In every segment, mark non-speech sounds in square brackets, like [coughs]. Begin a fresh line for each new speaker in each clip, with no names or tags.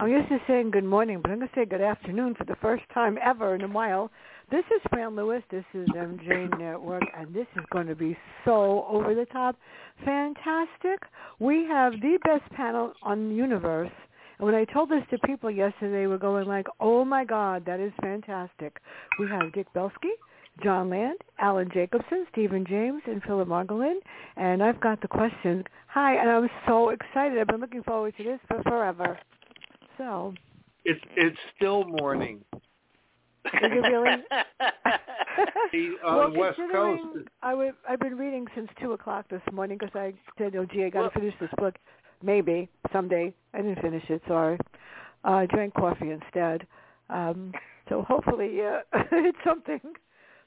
I'm used to saying good morning, but I'm going to say good afternoon for the first time ever in a while. This is Fran Lewis. This is MJ Network, and this is going to be so over the top, fantastic. We have the best panel on the universe. And when I told this to people yesterday, they were going like, "Oh my God, that is fantastic." We have Dick Belsky, Jon Land, Alan Jacobson, Steven James, and Philip Margolin. And I've got the questions. Hi, and I'm so excited. I've been looking forward to this for forever. So,
It's it's still morning.
Is it really? [laughs]
The, [laughs]
well,
West
considering
Coast.
I would, I've been reading since two o'clock this morning because I said, "Oh, gee, I got to
Well-
finish this book, maybe someday." I didn't finish it. Sorry. Uh, I drank coffee instead. Um, so hopefully, uh, [laughs] it's something.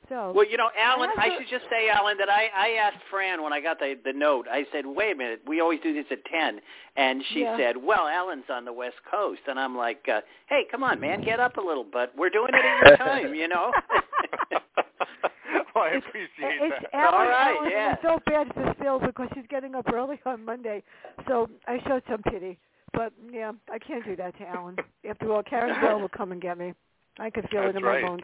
So
Well, you know, Alan,
I
I
have a-
should just say, Alan, that I, I asked Fran when I got the, the note, I said, wait a minute, we always do this at 10. And she
Yeah.
said, well, Alan's on the West Coast. And I'm like, uh, hey, come on, man, get up a little. But we're doing it at your [laughs] time, you know?
well, [laughs] I
It's-
appreciate
it's
that.
Alan,
All right,
Alan,
yeah.
I felt bad for Phil because she's getting up early on Monday, so I showed some pity. But yeah, I can't do that to Alan. After all, Karen Vail [laughs] will come and get me. I could feel it in
right.
my bones.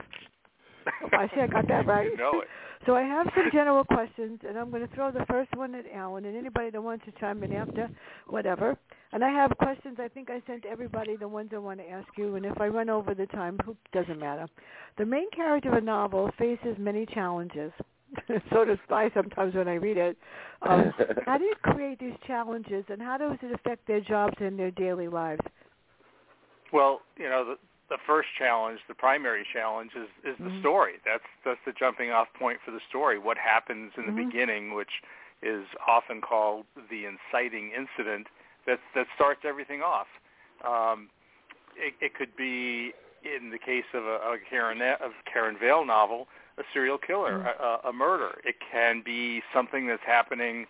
I see I got that [laughs] right.
You know it.
So I have some general questions, and I'm going to throw the first one at Alan, and anybody that wants to chime in after, whatever. And I have questions I think I sent everybody, the ones I want to ask you, and if I run over the time, who doesn't matter. The main character of a novel faces many challenges. [laughs] so does I sometimes when I read it. Um, [laughs] how do you create these challenges, and how does it affect their jobs and their daily lives?
Well, you know, the, the first challenge, the primary challenge, is is the
Mhm.
story. That's that's the jumping off point for the story. What happens in the
Mhm.
beginning, which is often called the inciting incident, that that starts everything off. Um, it, it could be, in the case of a, a Karen of Karen Vail novel, a serial killer,
Mm.
a, a murder. It can be something that's happening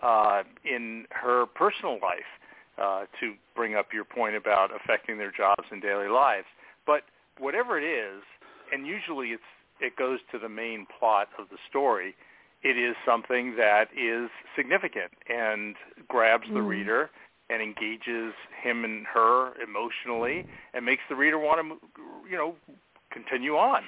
uh, in her personal life. Uh, to bring up your point about affecting their jobs and daily lives. But whatever it is, and usually it's it goes to the main plot of the story, it is something that is significant and grabs the
Mm.
reader and engages him and her emotionally and makes the reader want to you know continue on.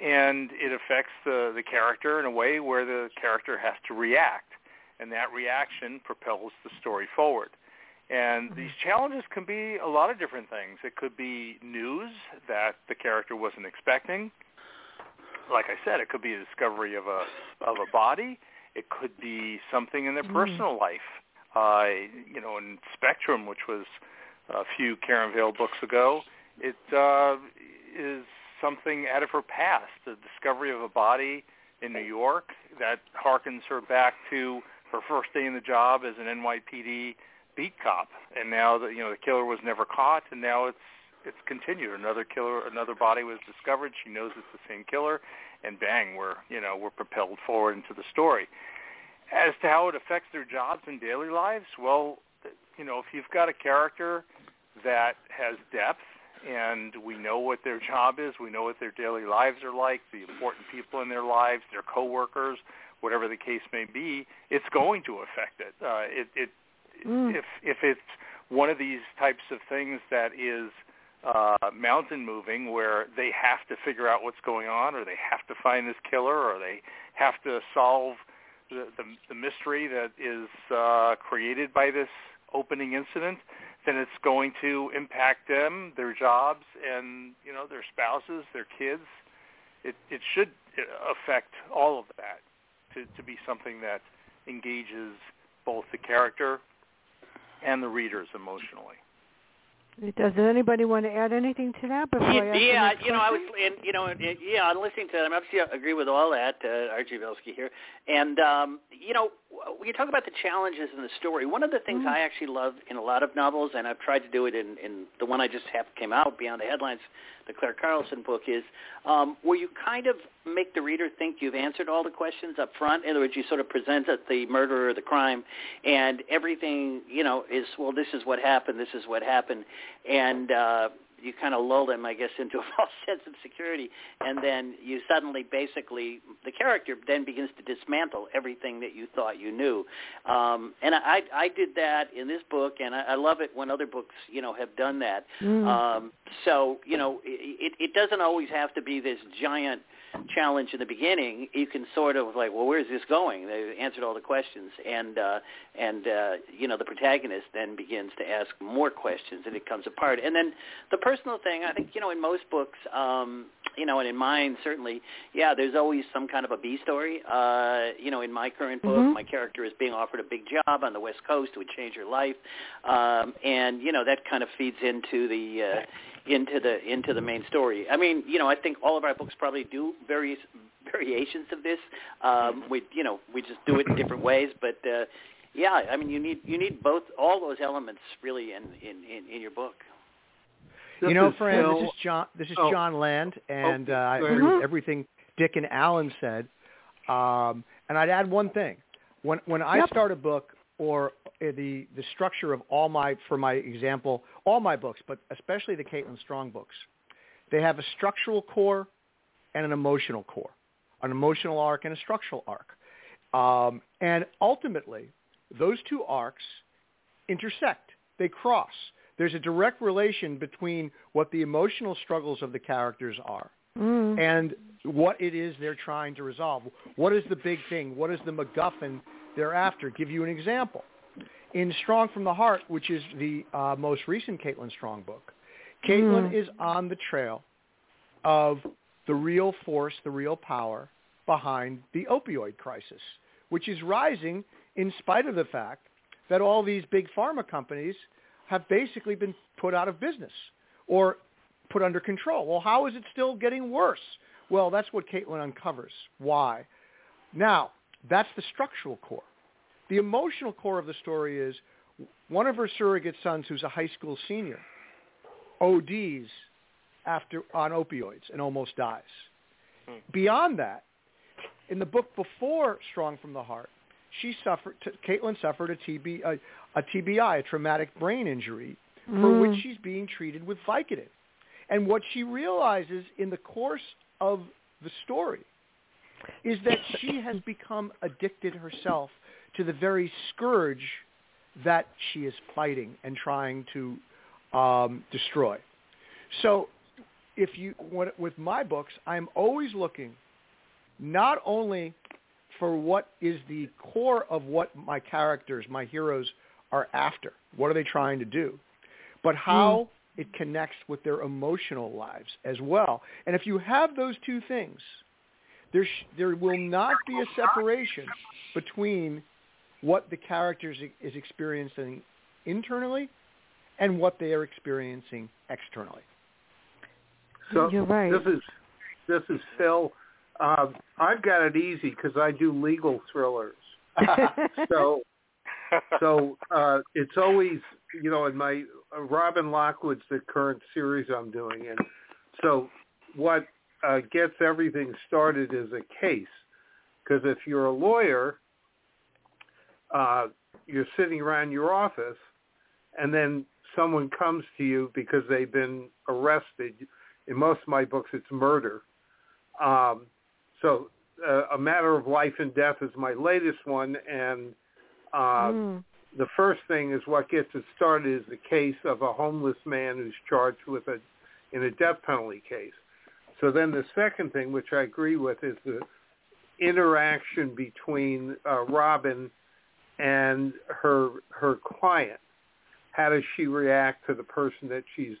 And it affects the the character in a way where the character has to react. And that reaction propels the story forward and these challenges can be a lot of different things. It could be news that the character wasn't expecting. Like I said, it could be a discovery of a of a body. It could be something in their
Mm.
personal life. Uh, you know, in Spectrum, which was a few Karen Vail books ago, it uh, is something out of her past, the discovery of a body in New York that harkens her back to her first day in the job as an NYPD beat cop, and now the you know the killer was never caught, and now it's it's continued. Another killer, another body was discovered. She knows it's the same killer, and bang, we're you know we're propelled forward into the story. As to how it affects their jobs and daily lives, well, you know if you've got a character that has depth, and we know what their job is, we know what their daily lives are like, the important people in their lives, their coworkers, whatever the case may be, it's going to affect it. Uh, it, it
Mm.
if if it's one of these types of things that is uh, mountain moving, where they have to figure out what's going on, or they have to find this killer, or they have to solve the the, the mystery that is uh, created by this opening incident, then it's going to impact them, their jobs, and you know their spouses, their kids. It it should affect all of that to to be something that engages both the character and the readers emotionally.
Does anybody want to add anything to that before I ask
yeah,
the next
you know, I was, and, you know, and, and, yeah, I'm listening to that. I'm obviously I agree with all that, uh, Archie Belsky here. And um, you know, when you talk about the challenges in the story, one of the things
Mhm.
I actually love in a lot of novels, and I've tried to do it in, in the one I just have came out, Beyond the Headlines, the Clare Carlson book, is um, where you kind of make the reader think you've answered all the questions up front. In other words, you sort of present it, the murder or the crime, and everything, you know, is well, this is what happened, this is what happened, and uh, you kind of lull them, I guess, [laughs] into a false sense of security, and then you suddenly, basically, the character then begins to dismantle everything that you thought you knew. Um, and I, I did that in this book, and I, I love it when other books, you know, have done that.
Mm.
Um, so, you know, it, it doesn't always have to be this giant challenge in the beginning. You can sort of like, well, where's this going? They answered all the questions, and uh, and uh, you know, the protagonist then begins to ask more questions, and it comes apart. And then the personal thing, I think, you know, in most books, um, you know, and in mine certainly, yeah, there's always some kind of a B story. Uh, you know, in my current book,
Mhm.
my character is being offered a big job on the West Coast, it would change her life, um, and you know, that kind of feeds into the uh, into the into the main story. I mean, you know, I think all of our books probably do various [laughs] variations of this. Um, we, you know, we just do it in different ways, but uh, yeah, I mean, you need you need both all those elements really in in in, in your book.
you
This
know,
is
Fran,
Phil.
this is Jon. This is
Oh.
Jon Land, and uh, I agree with everything Dick and Alan said. Um, and I'd add one thing: when when I start a book, or uh, the the structure of all my, for my example, all my books, but especially the Caitlin Strong books, they have a structural core and an emotional core, an emotional arc and a structural arc, um, and ultimately those two arcs intersect. They cross. There's a direct relation between what the emotional struggles of the characters are
Mm.
and what it is they're trying to resolve. What is the big thing? What is the MacGuffin they're after? Give you an example. In Strong from the Heart, which is the uh, most recent Caitlin Strong book, Caitlin
Mm.
is on the trail of the real force, the real power behind the opioid crisis, which is rising in spite of the fact that all these big pharma companies have basically been put out of business or put under control. Well, how is it still getting worse? Well, that's what Caitlin uncovers. Why? Now, that's the structural core. The emotional core of the story is one of her surrogate sons, who's a high school senior, ODs after on opioids and almost dies. Beyond that, in the book before Strong from the Heart, she suffered. T- Caitlin suffered a, TB, a, a TBI, a traumatic brain injury, for
Mm.
which she's being treated with Vicodin. And what she realizes in the course of the story is that she has become addicted herself to the very scourge that she is fighting and trying to um, destroy. So, if you with my books, I'm always looking not only for what is the core of what my characters, my heroes, are after. What are they trying to do? But how it connects with their emotional lives as well. And if you have those two things, there sh- there will not be a separation between what the character i- is experiencing internally and what they are experiencing externally.
So
You're right.
This is this is Phil. Um, I've got it easy because I do legal thrillers. [laughs] so so uh, it's always you know in my uh, Robin Lockwood's the current series I'm doing, and so what uh, gets everything started is a case. Because if you're a lawyer, uh, you're sitting around your office, and then someone comes to you because they've been arrested. In most of my books, it's murder. Um, so uh, a matter of life and death is my latest one, and uh,
Mm.
The first thing is what gets it started is the case of a homeless man who's charged with a in a death penalty case. So then the second thing, which I agree with, is the interaction between uh, Robin and her her client. How does she react to the person that she's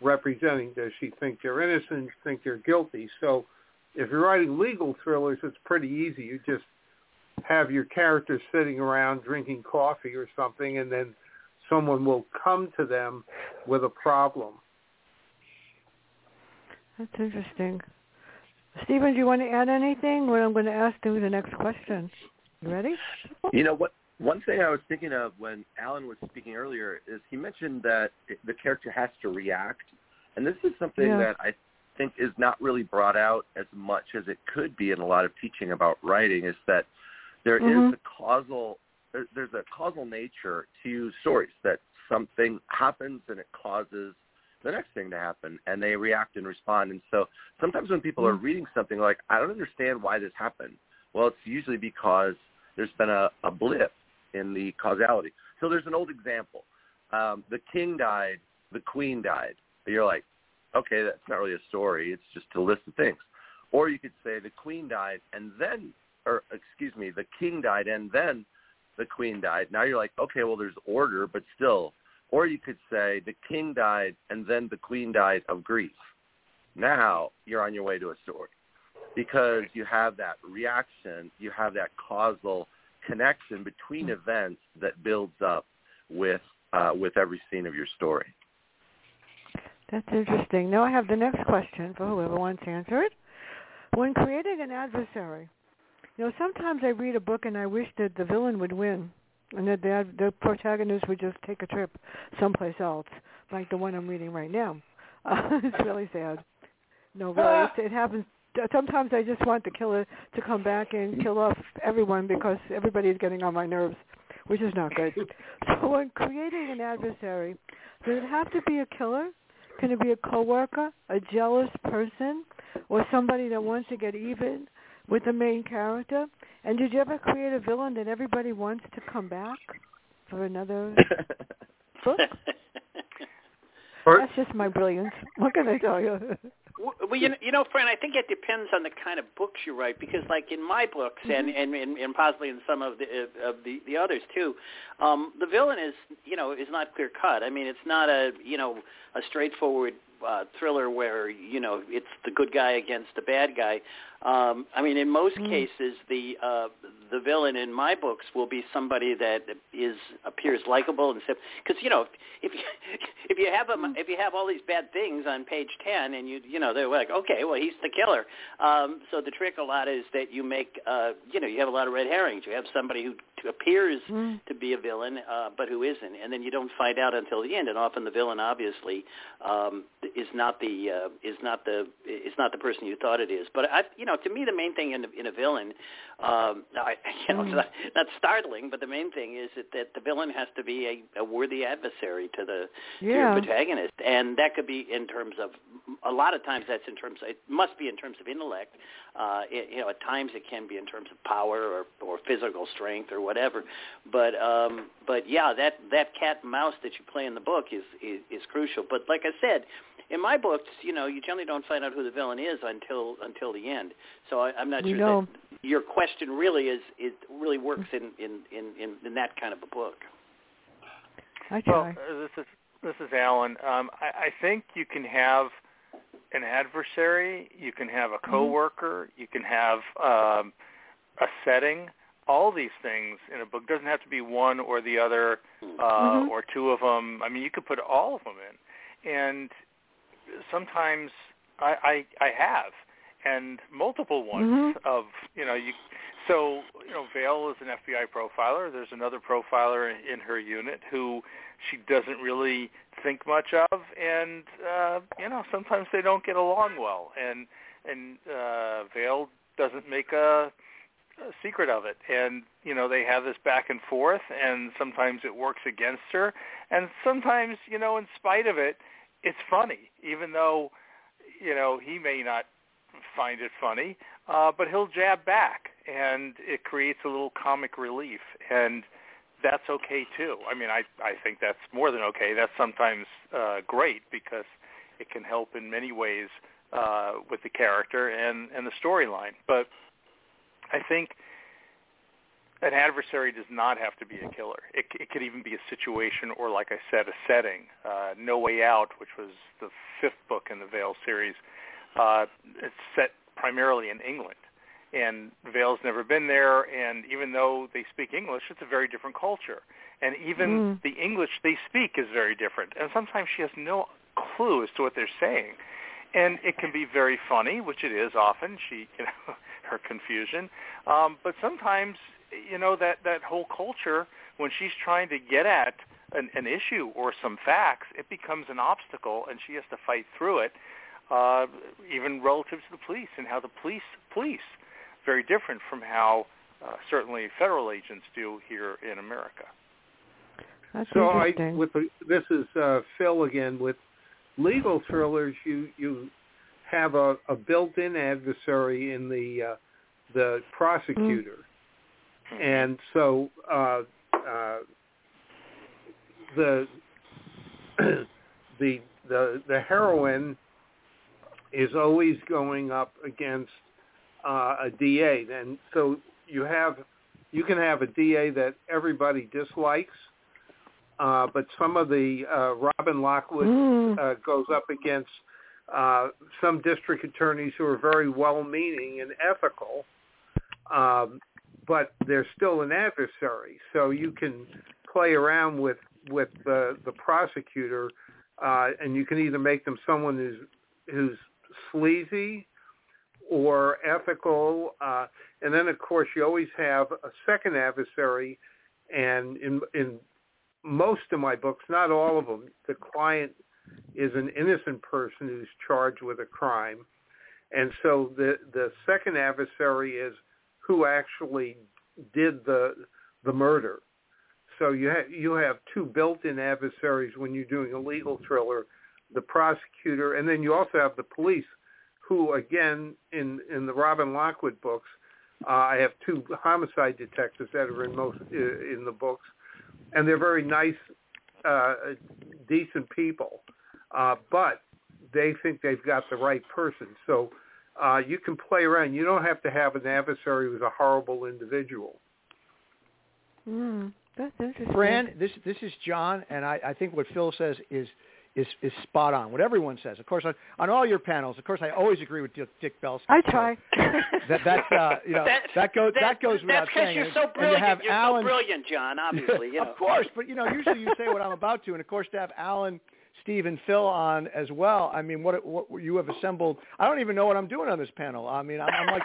representing? Does she think they're innocent? Think they're guilty? So if you're writing legal thrillers, it's pretty easy. You just have your characters sitting around drinking coffee or something, and then someone will come to them with a problem.
That's interesting. Steven, do you want to add anything? Well, I'm going to ask you the next question. You ready?
You know what? One thing I was thinking of when Alan was speaking earlier is he mentioned that the character has to react, and this is something
Yeah.
that I think is not really brought out as much as it could be in a lot of teaching about writing. Is that there is
Mhm.
a causal there's a causal nature to stories that something happens and it causes the next thing to happen and they react and respond. And so sometimes when people are reading something like i don't understand why this happened. Well it's usually because there's been a, a blip in the causality. So there's an old example. Um, the king died the queen died. You're like okay that's not really a story. It's just a list of things. Or you could say the queen died and then or excuse me the king died and then the queen died now you're like okay well there's order but still or you could say the king died and then the queen died of grief. Now you're on your way to a story because you have that reaction, you have that causal connection between events that builds up with uh, with every scene of your story.
That's interesting. Now I have the next question for whoever wants to answer it. When creating an adversary, you know, sometimes I read a book and I wish that the villain would win and that the, the protagonist would just take a trip someplace else, like the one I'm reading right now. Uh, [laughs] it's really sad. No, really, it, it happens. Sometimes I just want the killer to come back and kill off everyone because everybody's getting on my nerves, which is not good. [laughs] [laughs] So when creating an adversary, does it have to be a killer? Can it be a coworker, a jealous person, or somebody that wants to get even with the main character? And did you ever create a villain that everybody wants to come back for another [laughs] book?
Or-
That's just my brilliance. What can I tell you? [laughs]
Well, you know, you know, Fran, I think it depends on the kind of books you write because, like in my books, and, and and and possibly in some of the of the the others too, um, the villain is you know is not clear cut. I mean, it's not a you know a straightforward uh, thriller where you know it's the good guy against the bad guy. Um, I mean, in most
Mm.
cases, the uh, the villain in my books will be somebody that is appears likable and because you know if you [laughs] if you have them if you have all these bad things on page ten and you you know they're like okay well he's the killer. Um, so the trick a lot is that you make uh, you know you have a lot of red herrings. You have somebody who appears
Mm.
to be a villain uh, but who isn't, and then you don't find out until the end. And often the villain obviously um, is not the uh, is not the is not the person you thought it is. But I you know to me the main thing in a, in a villain, um, I, [laughs] you know, it's not, not startling, but the main thing is that, that the villain has to be a, a worthy adversary to the to your protagonist, and that could be in terms of a lot of times that's in terms it must be in terms of intellect. Uh, it, you know, at times it can be in terms of power or or physical strength or whatever. But um, but yeah, that that cat and mouse that you play in the book is, is is crucial. But like I said, in my books, you know, you generally don't find out who the villain is until until the end. So I, I'm not
We
sure
know.
that your question really is it really works in in in in, in that kind of a book.
I
Well,
try.
uh, this is this is Alan. Um, I, I think you can have an adversary, you can have a coworker, you can have um, a setting. All these things in a book doesn't have to be one or the other uh,
Mhm.
or two of them. I mean, you could put all of them in, and sometimes I I, I have and multiple ones
Mhm.
of you know you so you know Vail is an FBI profiler. There's another profiler in her unit who she doesn't really think much of, and uh, you know sometimes they don't get along well, and and uh, Vail doesn't make a, a secret of it, and you know they have this back and forth, and sometimes it works against her, and sometimes you know in spite of it, it's funny, even though you know he may not find it funny, uh, but he'll jab back, and it creates a little comic relief, and that's okay too. I mean, I I think that's more than okay. That's sometimes uh, great because it can help in many ways uh, with the character and and the storyline. But I think an adversary does not have to be a killer. It, it could even be a situation or, like I said, a setting. Uh, no Way Out, which was the fifth book in the Vail series, uh, it's set primarily in England, and Vail's never been there, and even though they speak English, it's a very different culture, and even
Mm.
the English they speak is very different, and sometimes she has no clue as to what they're saying, and it can be very funny, which it is often. She, [laughs] you know, her confusion, um, but sometimes, you know, that that whole culture when she's trying to get at an, an issue or some facts, it becomes an obstacle, and she has to fight through it. Uh, even relative to the police and how the police police very different from how uh, certainly federal agents do here in America.
That's
so I, with the, this is uh, Phil again. With legal thrillers, you you have a, a built-in adversary in the uh, the prosecutor, and so uh, uh, the [clears throat] the the the heroine is always going up against uh, a DA, and so you have you can have a DA that everybody dislikes, uh, but some of the uh, Robin Lockwood
Mm.
uh, goes up against uh, some district attorneys who are very well-meaning and ethical, um, but they're still an adversary. So you can play around with with the the prosecutor, uh, and you can either make them someone who's who's sleazy or ethical, uh, and then of course you always have a second adversary, and in in most of my books, not all of them, the client is an innocent person who's charged with a crime, and so the the second adversary is who actually did the the murder. So you have you have two built-in adversaries when you're doing a legal thriller, the prosecutor, and then you also have the police, who again in in the Robin Lockwood books, uh, I have two homicide detectives that are in most in the books, and they're very nice, uh, decent people, uh, but they think they've got the right person. So uh, you can play around. You don't have to have an adversary who's a horrible individual.
Mm. That's interesting.
Fran, this this is Jon, and I, I think what Phil says is is is spot on. What everyone says, of course, on, on all your panels, of course, I always agree with Dick, Dick Bell.
I try. [laughs]
That that's uh, you know
That-
that goes that, goes without
That's because
saying.
you're
And-
so brilliant.
to have
you're
Alan,
so brilliant, Jon. Obviously, you [laughs] know.
of course, but you know, usually you say what I'm about to, and of course, to have Alan, Steve, and Phil on as well. I mean, what what you have assembled. I don't even know what I'm doing on this panel. I mean, I'm, I'm like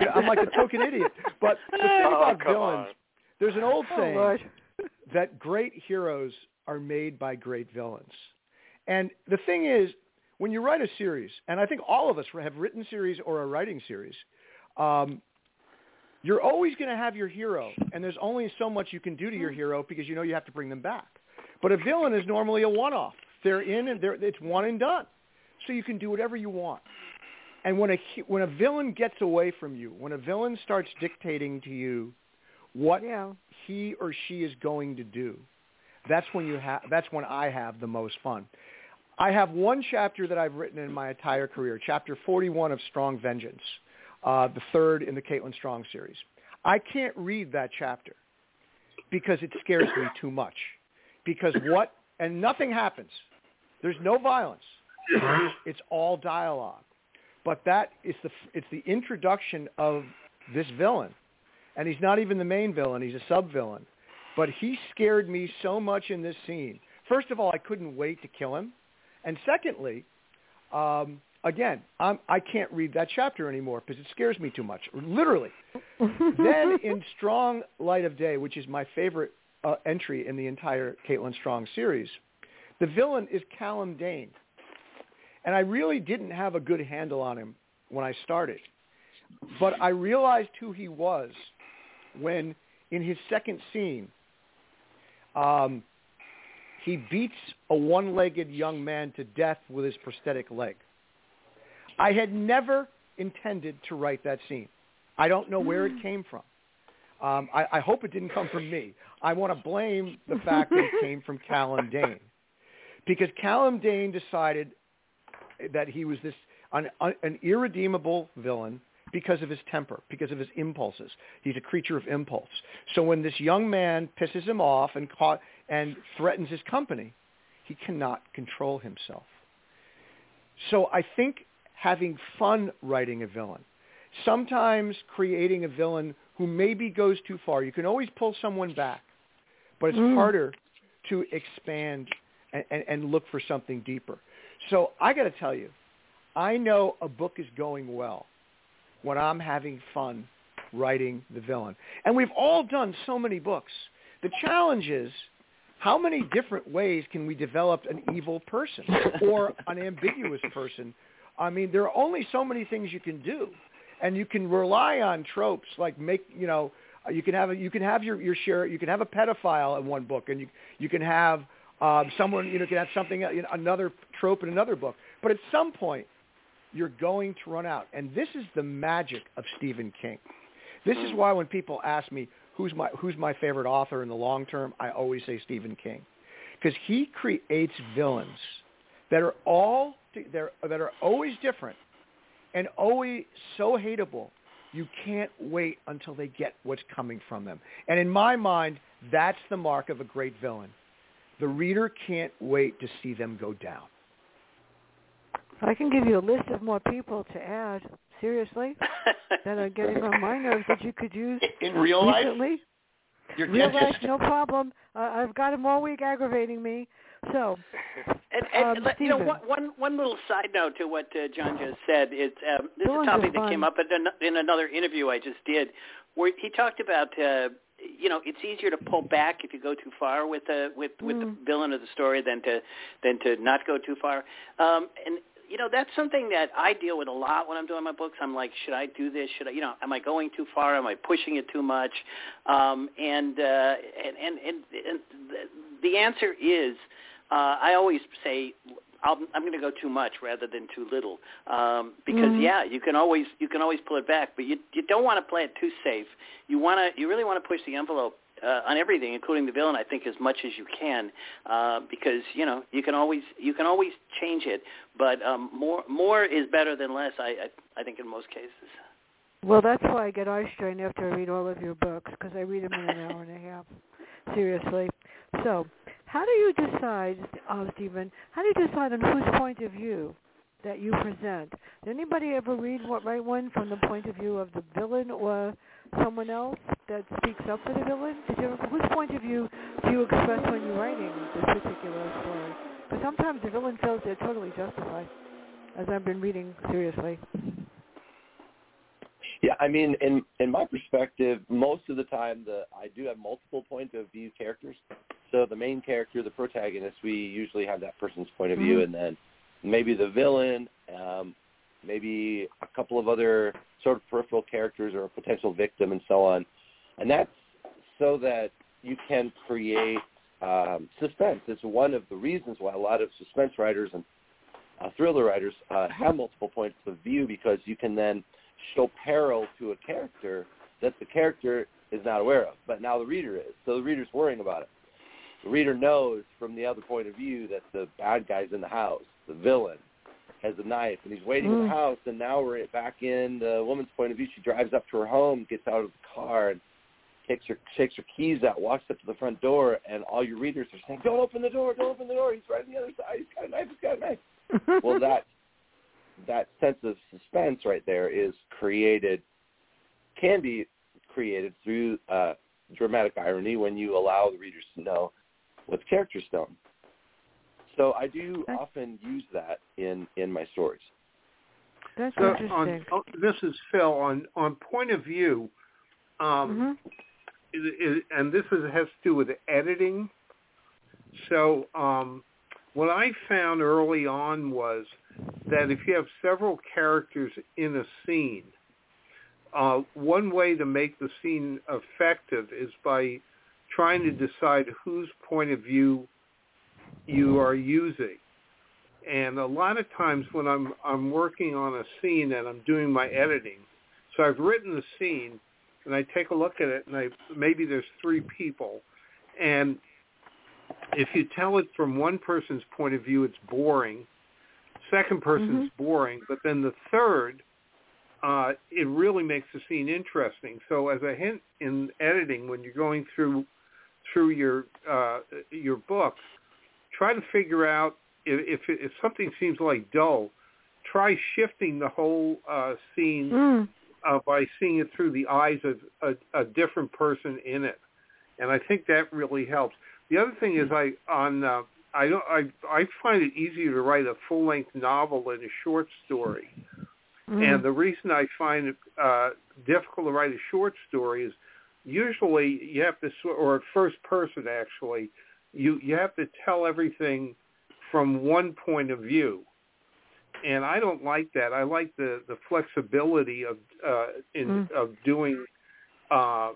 a, [laughs] I'm like a token idiot. But the thing
Oh,
about
come
villains,
on.
there's an old
Oh,
saying
Lord. [laughs]
that great heroes are made by great villains. And the thing is, when you write a series, and I think all of us have written series or are writing series, um, you're always going to have your hero, and there's only so much you can do to your hero because you know you have to bring them back. But a villain is normally a one-off. They're in and they're, it's one and done. So you can do whatever you want. And when a when a villain gets away from you, when a villain starts dictating to you what
Yeah.
he or she is going to do, that's when you have that's when I have the most fun. I have one chapter that I've written in my entire career, chapter 41 of Strong Vengeance, uh, the third in the Caitlin Strong series. I can't read that chapter because it scares me too much. Because what and nothing happens. There's no violence. It's all dialogue. But that is the it's the introduction of this villain, and he's not even the main villain. He's a sub villain, but he scared me so much in this scene. First of all, I couldn't wait to kill him, and secondly, um, again, I'm, I can't read that chapter anymore because it scares me too much. Literally. then in [laughs] Strong Light of Day, which is my favorite uh, entry in the entire Caitlin Strong series, the villain is Callum Dane. And I really didn't have a good handle on him when I started. But I realized who he was when, in his second scene, um, he beats a one-legged young man to death with his prosthetic leg. I had never intended to write that scene. I don't know where it came from. Um, I, I hope it didn't come from me. I want to blame the fact that it came from Callum Dane, because Callum Dane decided that he was this an, an irredeemable villain because of his temper, because of his impulses. He's a creature of impulse. So when this young man pisses him off and caught and threatens his company, he cannot control himself. So I think having fun writing a villain, sometimes creating a villain who maybe goes too far. You can always pull someone back, but it's
Mm.
harder to expand and, and, and look for something deeper. So I got to tell you, I know a book is going well when I'm having fun writing the villain. And we've all done so many books. The challenge is how many different ways can we develop an evil person [laughs] or an ambiguous person? I mean, there are only so many things you can do. And you can rely on tropes like make, you know, you can have a, you can have your your share you can have a pedophile in one book and you you can have um, someone you know can have something you know, another trope in another book. But at some point you're going to run out. And this is the magic of Stephen King. This is why when people ask me who's my who's my favorite author in the long term, I always say Stephen King, because he creates villains that are all they're, that are always different and always so hateable. You can't wait until they get what's coming from them. And in my mind, that's the mark of a great villain. The reader can't wait to see them go down.
I can give you a list of more people to add. Seriously, [laughs] that are getting on my nerves that you could use
In real life,
recently.
you're
Real
just
life, no problem. Uh, I've got him all week aggravating me. So,
And, and
Um,
you know,
one
one, one one little side note to what uh, Jon just said is um, this is
Villains
a topic that
fun.
came up in, an- in another interview I just did, where he talked about uh, you know it's easier to pull back if you go too far with the with with the
Mm.
villain of the story than to than to not go too far. Um, and you know that's something that I deal with a lot when I'm doing my books. I'm like, should I do this? Should I? You know, am I going too far? Am I pushing it too much? Um, and, uh, and and and and the answer is, uh, I always say. I'll, I'm going to go too much rather than too little, um, because
Mhm.
yeah, you can always you can always pull it back, but you you don't want to play it too safe. You want to you really want to push the envelope uh, on everything, including the villain. I think as much as you can, uh, because you know you can always you can always change it, but um, more more is better than less. I I, I think in most cases.
well, that's why I get eye strain after I read all of your books because I read them in an hour and a half. Seriously. So, how do you decide, uh, Steven? How do you decide on whose point of view that you present? Did anybody ever read what write one from the point of view of the villain or someone else that speaks up for the villain? Did you ever, whose point of view do you express when you're writing this particular story? Because sometimes the villain feels they're totally justified, as I've been reading seriously.
Yeah, I mean, in in my perspective, most of the time, the I do have multiple point of view characters. So the main character, the protagonist, we usually have that person's point of view,
Mhm.
and then maybe the villain, um, maybe a couple of other sort of peripheral characters or a potential victim, and so on. And that's so that you can create um, suspense. It's one of the reasons why a lot of suspense writers and uh, thriller writers uh, have multiple points of view because you can then show peril to a character that the character is not aware of, but now the reader is. So the reader's worrying about it. The reader knows from the other point of view that the bad guy's in the house, the villain has a knife, and he's waiting in
Mm.
the house. And now we're back in the woman's point of view. She drives up to her home, gets out of the car, and takes her shakes her keys out, walks up to the front door, and all your readers are saying, "Don't open the door! Don't open the door! He's right on the other side. He's got a knife. He's got a knife." [laughs] well that that sense of suspense right there is created can be created through uh, dramatic irony when you allow the readers to know what the character's done. So I do
Okay.
often use that in in my stories.
That's
So
interesting.
on, oh, this is Phil. On on point of view, um,
hmm
it- it- and this is, has to do with editing. So um, what I found early on was that if you have several characters in a scene, uh, one way to make the scene effective is by trying to decide whose point of view you are using. And a lot of times when I'm I'm working on a scene and I'm doing my editing, so I've written the scene and I take a look at it and I maybe there's three people and if you tell it from one person's point of view it's boring. Second person's boring, but then the third uh, it really makes the scene interesting. So as a hint in editing, when you're going through through your uh, your book, try to figure out if, if if something seems like dull, try shifting the whole uh, scene
Mm.
uh, by seeing it through the eyes of a, a different person in it, and I think that really helps. The other thing is I on uh, I don't I I find it easier to write a full length novel than a short story,
Mm.
and the reason I find it uh, difficult to write a short story is usually you have to or first person actually you you have to tell everything from one point of view and I don't like that. I like the the flexibility of uh, in
Mm.
of doing uh,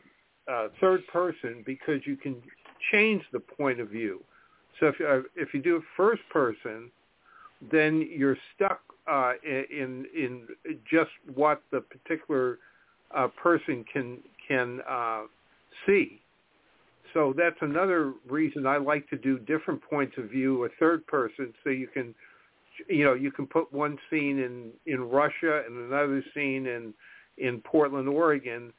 uh, third person because you can change the point of view. So if uh, if you do it first person, then you're stuck uh, in in just what the particular uh, person can can uh, see. So that's another reason I like to do different points of view, a third person, so you can you know you can put one scene in in Russia and another scene in in Portland, Oregon,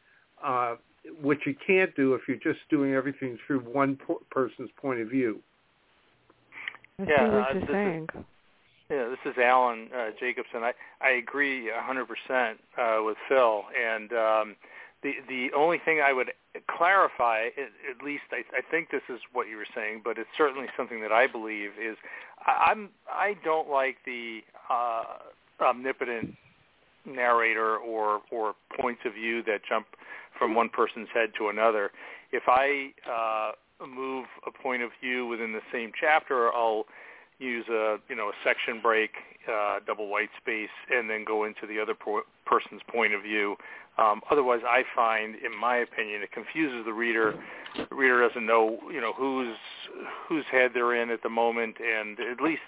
uh, which you can't do if you're just doing everything through one po- person's point of view.
I
Yeah,
see what
uh,
you're
this is- Yeah, this is Alan uh, Jacobson. I I agree a 100% uh, with Phil, and um, the the only thing I would clarify, at, least I, I think this is what you were saying, but it's certainly something that I believe is I, I'm I don't like the uh, omnipotent narrator or or points of view that jump from one person's head to another. If I uh, move a point of view within the same chapter, I'll use a you know a section break, uh, double white space, and then go into the other po- person's point of view. Um, otherwise, I find, in my opinion, it confuses the reader. The reader doesn't know you know whose whose head they're in at the moment, and at least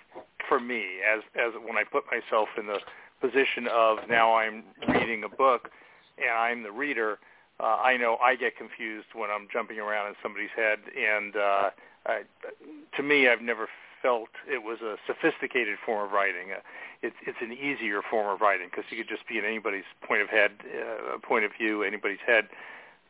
for me, as as when I put myself in the position of now I'm reading a book and I'm the reader, uh, I know I get confused when I'm jumping around in somebody's head, and uh, I, to me, I've never felt it was a sophisticated form of writing. Uh, it's it's an easier form of writing because you could just be in anybody's point of head, uh, point of view, anybody's head,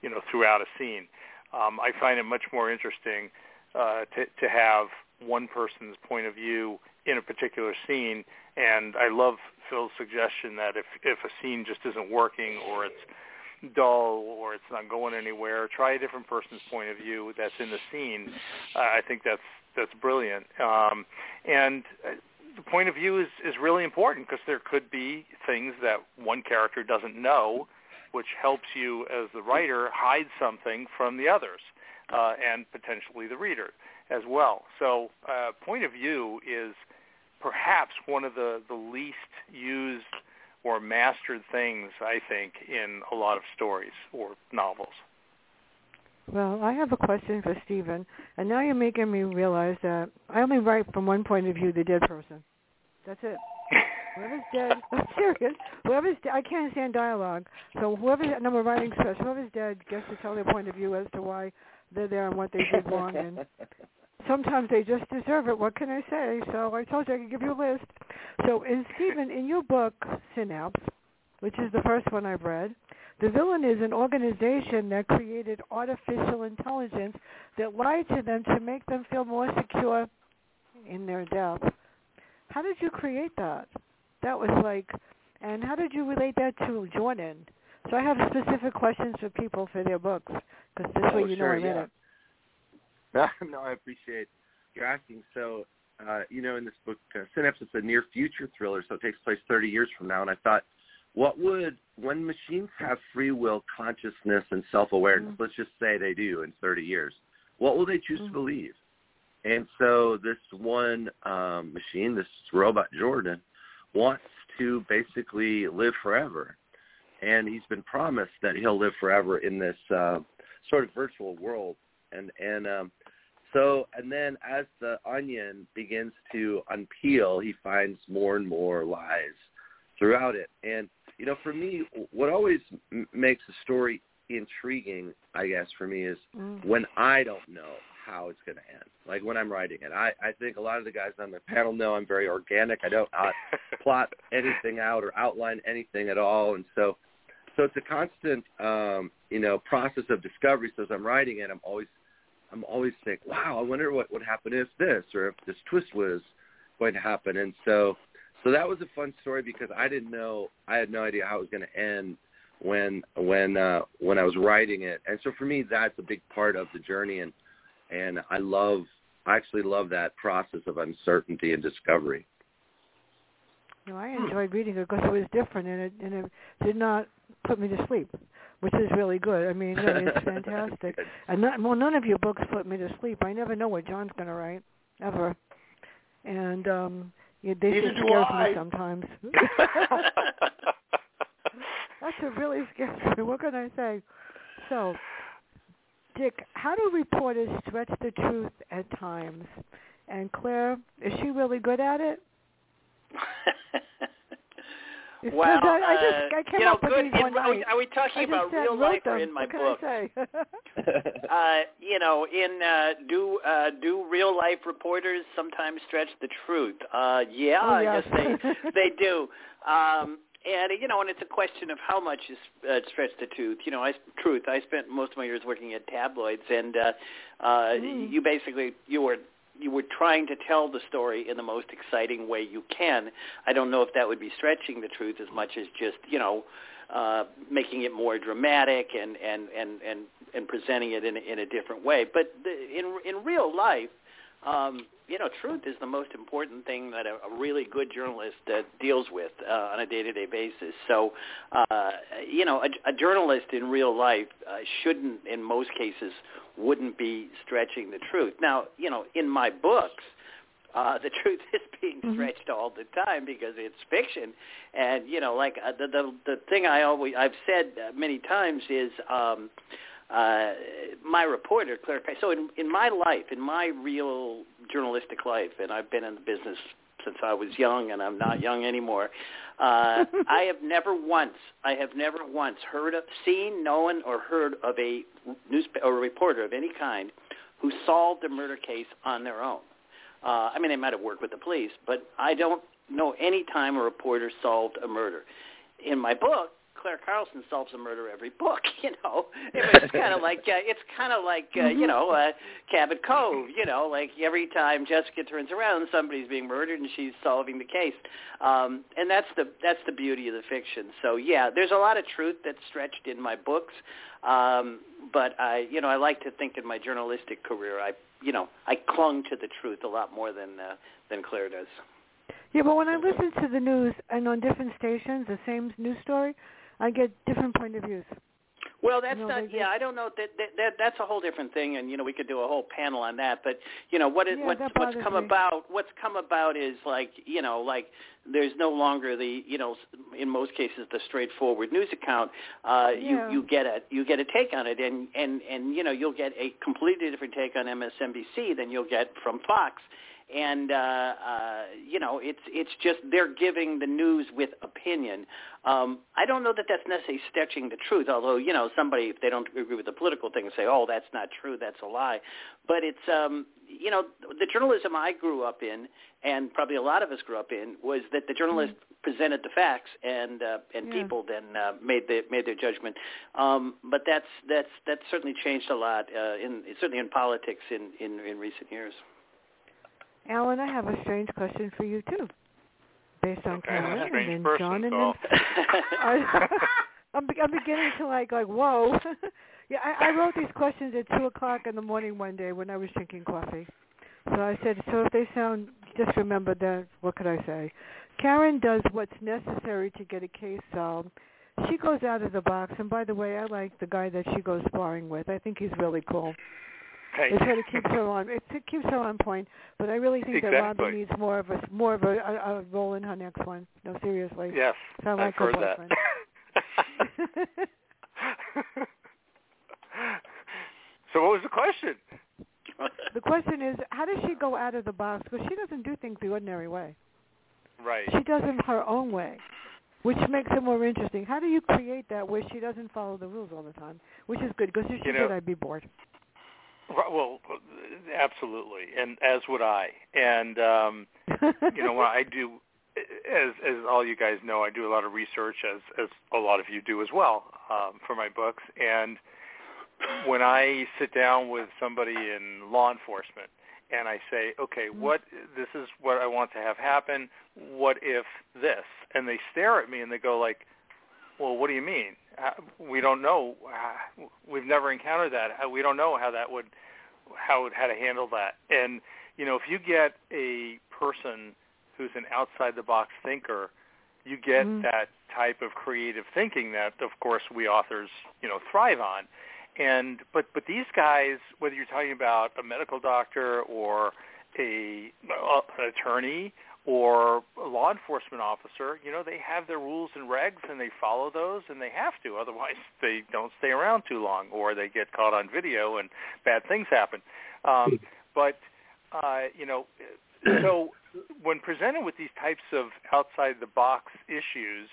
you know, throughout a scene. Um, I find it much more interesting uh, to to have one person's point of view in a particular scene, and I love Phil's suggestion that if if a scene just isn't working or it's dull or it's not going anywhere, try a different person's point of view that's in the scene. Uh, I think that's that's brilliant. Um, and uh, the point of view is is really important because there could be things that one character doesn't know, which helps you as the writer hide something from the others uh, and potentially the reader as well. So uh, point of view is perhaps one of the, the least used or mastered things, I think, in a lot of stories or novels.
Well, I have a question for Steven, and now you're making me realize that I only write from one point of view, the dead person. That's it. Whoever's dead, [laughs] I'm serious. Whoever's dead, I can't stand dialogue. So whoever's, and I'm a writing specialist, whoever's dead gets to tell their point of view as to why they're there and what they did wrong. And [laughs] sometimes they just deserve it. What can I say? So I told you I could give you a list. So in Steven, in your book, Synapse, which is the first one I've read, the villain is an organization that created artificial intelligence that lied to them to make them feel more secure in their death. How did you create that? That was like, and how did you relate that to Jordan? So I have specific questions for people for their books because this
Oh,
way you
sure,
know I
yeah.
it. [laughs]
no, I appreciate you asking. So, uh, you know, in this book, uh, Synapse is a near future thriller, so it takes place 30 years from now. And I thought, what would, when machines have free will, consciousness, and self-awareness,
Mhm.
let's just say they do in 30 years, what will they choose
Mhm.
to believe? And so this one um, machine, this robot Jordan, wants to basically live forever. And he's been promised that he'll live forever in this uh, sort of virtual world. And and um, so and then as the onion begins to unpeel, he finds more and more lies throughout it. And you know, for me, what always m- makes a story intriguing, I guess, for me is
Mm.
when I don't know how it's going to end. Like when I'm writing it, I I think a lot of the guys on the panel know I'm very organic. I don't uh, [laughs] plot anything out or outline anything at all, and so so it's a constant um, you know process of discovery. So as I'm writing it, I'm always I'm always thinking, wow, I wonder what would happen if this or if this twist was going to happen. And so so that was a fun story because I didn't know I had no idea how it was going to end when when uh, when I was writing it. And so for me, that's a big part of the journey, and and I love I actually love that process of uncertainty and discovery.
No, I enjoyed reading it because it was different and it and it did not put me to sleep, which is really good. I mean, really, it's [laughs] fantastic. and not, well, none of your books put me to sleep. I never know what Jon's going to write, ever. And um yeah, they
Neither do
scares
I.
me sometimes. [laughs] That's what really scares me. What can I say? So, Dick, how do reporters stretch the truth at times? And Clare, is she really good at it? [laughs] [laughs]
Well,
I, I just I
uh,
came
you know,
up with
good.
these
in-
one
are, we, are we talking
I
about
said,
real life or in my
what can
book?
I say? [laughs]
uh, you know, in uh, do uh, do real life reporters sometimes stretch the truth? Uh, yeah,
Oh,
I guess they [laughs] they do. Um, and you know, and it's a question of how much is uh, stretch the truth. You know, I truth. I spent most of my years working at tabloids, and uh, uh,
Mm.
you basically you were you were trying to tell the story in the most exciting way you can. I don't know if that would be stretching the truth as much as just you know uh, making it more dramatic and and and and and presenting it in in a different way. But the, in in real life, um, you know, truth is the most important thing that a, a really good journalist uh, deals with uh, on a day-to-day basis. So, uh, you know, a, a journalist in real life uh, shouldn't, in most cases, wouldn't be stretching the truth. Now, you know, in my books, uh, [laughs] the truth is being
Mhm.
stretched all the time because it's fiction, and you know, like uh, the the the thing I always I've said uh, many times is. um uh, my reporter, Clare. So in in my life, in my real journalistic life, and I've been in the business since I was young, and I'm not young anymore. Uh, [laughs] I have never once, I have never once heard of, seen, known, or heard of a newspaper or a reporter of any kind who solved a murder case on their own. Uh, I mean, they might have worked with the police, but I don't know any time a reporter solved a murder. In my book, Clare Carlson solves a murder every book. [laughs] You know, it's [laughs] kind of like uh, it's kind of like uh, you know uh, Cabot Cove. You know, like every time Jessica turns around, somebody's being murdered and she's solving the case. Um, and that's the that's the beauty of the fiction. So yeah, there's a lot of truth that's stretched in my books. Um, but I, you know, I like to think in my journalistic career, I, you know, I clung to the truth a lot more than uh, than Clare does.
yeah, but when I listen to the news and on different stations, the same news story, I get different point of views.
Well, that's
No,
not.
they- they-
Yeah, I don't know. That, that that that's a whole different thing, and you know, we could do a whole panel on that. But you know, what is
Yeah,
what's what's come
me.
about? What's come about is like you know, like there's no longer the you know, in most cases, the straightforward news account. Uh,
Yeah.
You you get a you get a take on it, and and and you know, you'll get a completely different take on MSNBC than you'll get from Fox and uh, uh, you know it's it's just they're giving the news with opinion. Um, I don't know that that's necessarily stretching the truth. Although you know somebody if they don't agree with the political thing, say, oh, that's not true, that's a lie. But it's um, you know the journalism I grew up in, and probably a lot of us grew up in, was that the journalist presented the facts and uh, and
Yeah.
people then uh, made their made their judgment. Um, but that's that's that's certainly changed a lot uh, in certainly in politics in in, in recent years.
Alan, I have a strange question for you too, based on
Okay,
Karen and then Jon and
so-
then [laughs] I, [laughs] I'm, be- I'm beginning to like like whoa. [laughs] yeah, I, I wrote these questions at two o'clock in the morning one day when I was drinking coffee. So I said, so if they sound, just remember that. What could I say? Karen does what's necessary to get a case solved. She goes out of the box, and by the way, I like the guy that she goes sparring with. I think he's really cool.
Okay.
It sort of keeps her on. It, it keeps her on point. But I really think that
Exactly.
Robin needs more of a more of a, a, a role in her next one. No, seriously.
Yes,
So I like
I've heard
boyfriend.
that. [laughs] so what was the question?
the question is, how does she go out of the box? Because she doesn't do things the ordinary way.
Right.
She does them her own way, which makes it more interesting. How do you create that where she doesn't follow the rules all the time? Which is good, because if she
You know-
did, I'd be bored.
Well, absolutely, and as would I. And um, you know, I do, as as all you guys know, I do a lot of research, as as a lot of you do as well, um, for my books. And when I sit down with somebody in law enforcement, and I say, okay, what this is what I want to have happen. What if this? And they stare at me and they go like, well, what do you mean? We don't know. We've never encountered that. We don't know how that would how how to handle that. And you know, if you get a person who's an outside the box thinker, you get
Mm.
that type of creative thinking that, of course, we authors you know thrive on. And but but these guys, whether you're talking about a medical doctor or a uh, an attorney or a law enforcement officer, you know, they have their rules and regs and they follow those and they have to. [laughs] Otherwise, they don't stay around too long or they get caught on video and bad things happen. Um, but, uh, you know, [clears throat] so when presented with these types of outside the box issues,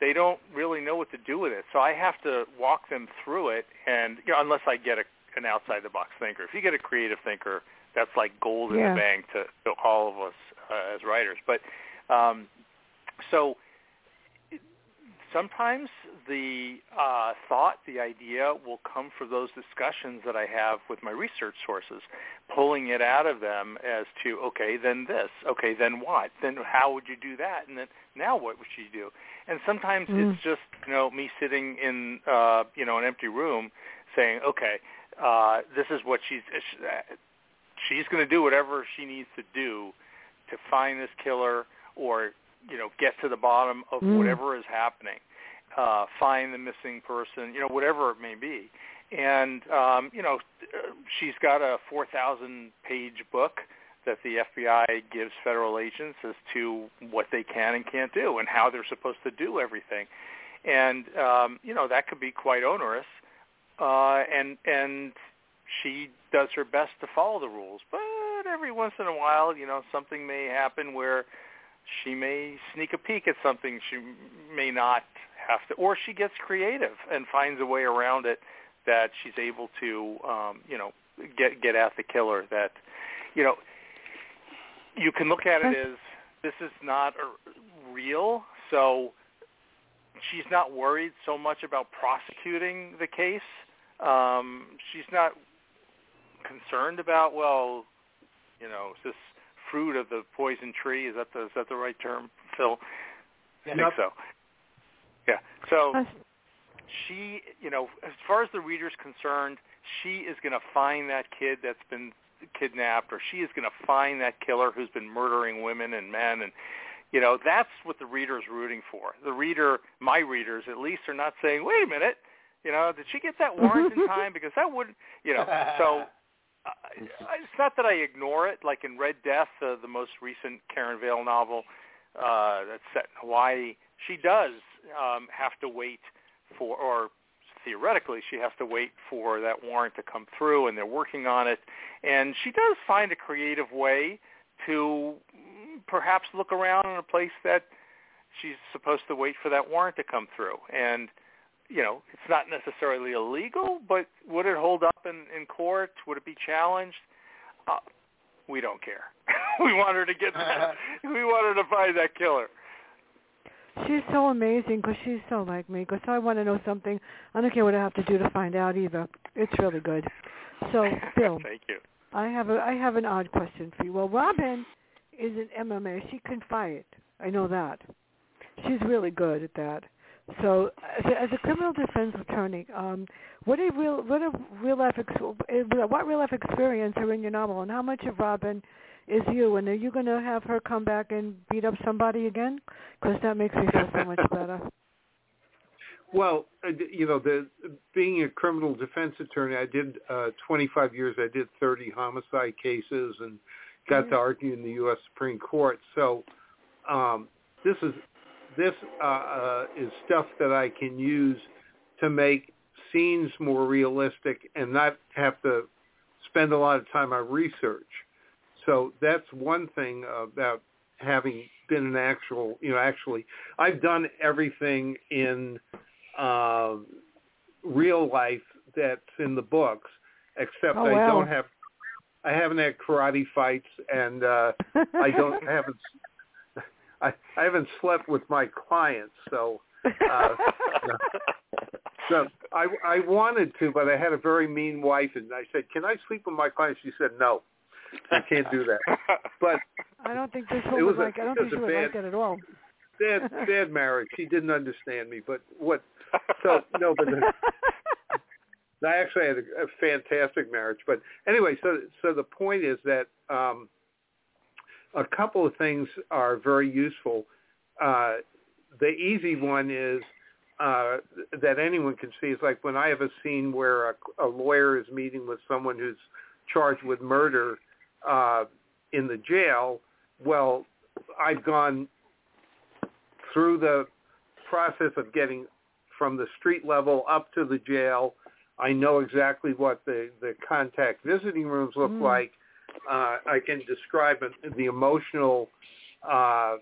they don't really know what to do with it. So I have to walk them through it and, you know, unless I get a, an outside the box thinker. If you get a creative thinker, that's like gold in
Yeah.
the bank to, to all of us uh, as writers. But um, so sometimes the uh, thought, the idea will come from those discussions that I have with my research sources, pulling it out of them as to, okay, then this, okay, then what, then how would you do that, and then now what would you do? And sometimes
Mm.
it's just, you know, me sitting in, uh, you know, an empty room saying, okay, uh, this is what she's, she's going to do whatever she needs to do to find this killer or you know get to the bottom of
Mm.
whatever is happening uh find the missing person you know whatever it may be. And um you know she's got a 4000 page book that the FBI gives federal agents as to what they can and can't do and how they're supposed to do everything. And um you know that could be quite onerous. Uh and and she does her best to follow the rules. But every once in a while you know something may happen where she may sneak a peek at something she may not have to or she gets creative and finds a way around it that she's able to um you know get get at the killer that you know you can look at it as this is not a, real so she's not worried so much about prosecuting the case. Um she's not concerned about well you know is this fruit of the poison tree? Is that the is that the right term phil? I think
Yep.
so. Yeah. So
uh,
she you know as far as the reader's concerned she is going to find that kid that's been kidnapped or she is going to find that killer who's been murdering women and men and you know that's what the reader's rooting for. The reader my readers at least are not saying wait a minute you know did she get that warrant in [laughs] time? Because that wouldn't, you know. [laughs] So uh, it's not that I ignore it. Like in Red Death, uh, the most recent Karen Vail novel uh, that's set in Hawaii, she does um, have to wait for, or theoretically, she has to wait for that warrant to come through, and they're working on it. And she does find a creative way to mm, perhaps look around in a place that she's supposed to wait for that warrant to come through. And you know, it's not necessarily illegal, but would it hold up in, in court? Would it be challenged? Uh, we don't care. [laughs] we want her to get that. [laughs] we want her to find that killer.
She's so amazing because she's so like me. Because I want to know something. I don't care what I have to do to find out either. It's really good. So, [laughs] Phil,
Thank you.
I have a I have an odd question for you. Well, Robin is an MMA. She can fight. I know that. She's really good at that. So, as a, as a criminal defense attorney, um, what a real what a real life ex- what real life experience are in your novel, and how much of Robin is you? And are you going to have her come back and beat up somebody again? Because that makes me feel so much [laughs] better.
Well, uh, you know, the being a criminal defense attorney, I did uh, 25 years. I did 30 homicide cases and got to argue in the U.S. Supreme Court. So um, this is this uh, uh, is stuff that I can use to make scenes more realistic and not have to spend a lot of time on research. So that's one thing about having been an actual, you know, actually, I've done everything in uh, real life that's in the books, except
Oh,
I don't have, I haven't had karate fights, and uh, I don't [laughs] haven't, I, I haven't slept with my clients, so. Uh, [laughs] So I I wanted to, but I had a very mean wife, and I said, "Can I sleep with my clients?" She said, "No, you can't do that." But
I don't think this
It
woman
was
like I don't
it
think
was
she
a
would like
bad-
that at all.
bad [laughs] bad marriage. She didn't understand me, but what? So [laughs] no, but the, I actually had a, a fantastic marriage. But anyway, so so the point is that um, a couple of things are very useful. Uh, the easy one is uh, that anyone can see is like when I have a scene where a, a lawyer is meeting with someone who's charged with murder uh, in the jail. Well, I've gone through the process of getting from the street level up to the jail. I know exactly what the, the contact visiting rooms look mm. like. Uh, I can describe the emotional uh,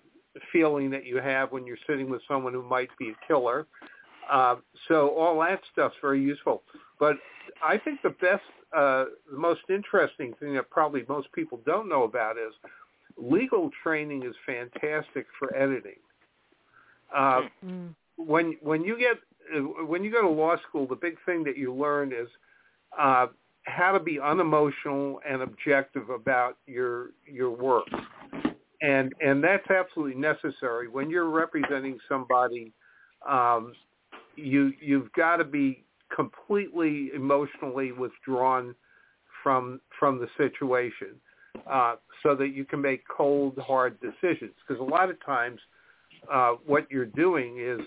feeling that you have when you're sitting with someone who might be a killer. Uh, so all that stuff's very useful. But I think the best, uh, the most interesting thing that probably most people don't know about is legal training is fantastic for editing. Uh, mm. When when you get when you go to law school, the big thing that you learn is uh, how to be unemotional and objective about your your work, and and that's absolutely necessary. When you're representing somebody. Um, you you've got to be completely emotionally withdrawn from from the situation uh, so that you can make cold hard decisions. Because a lot of times uh, what you're doing is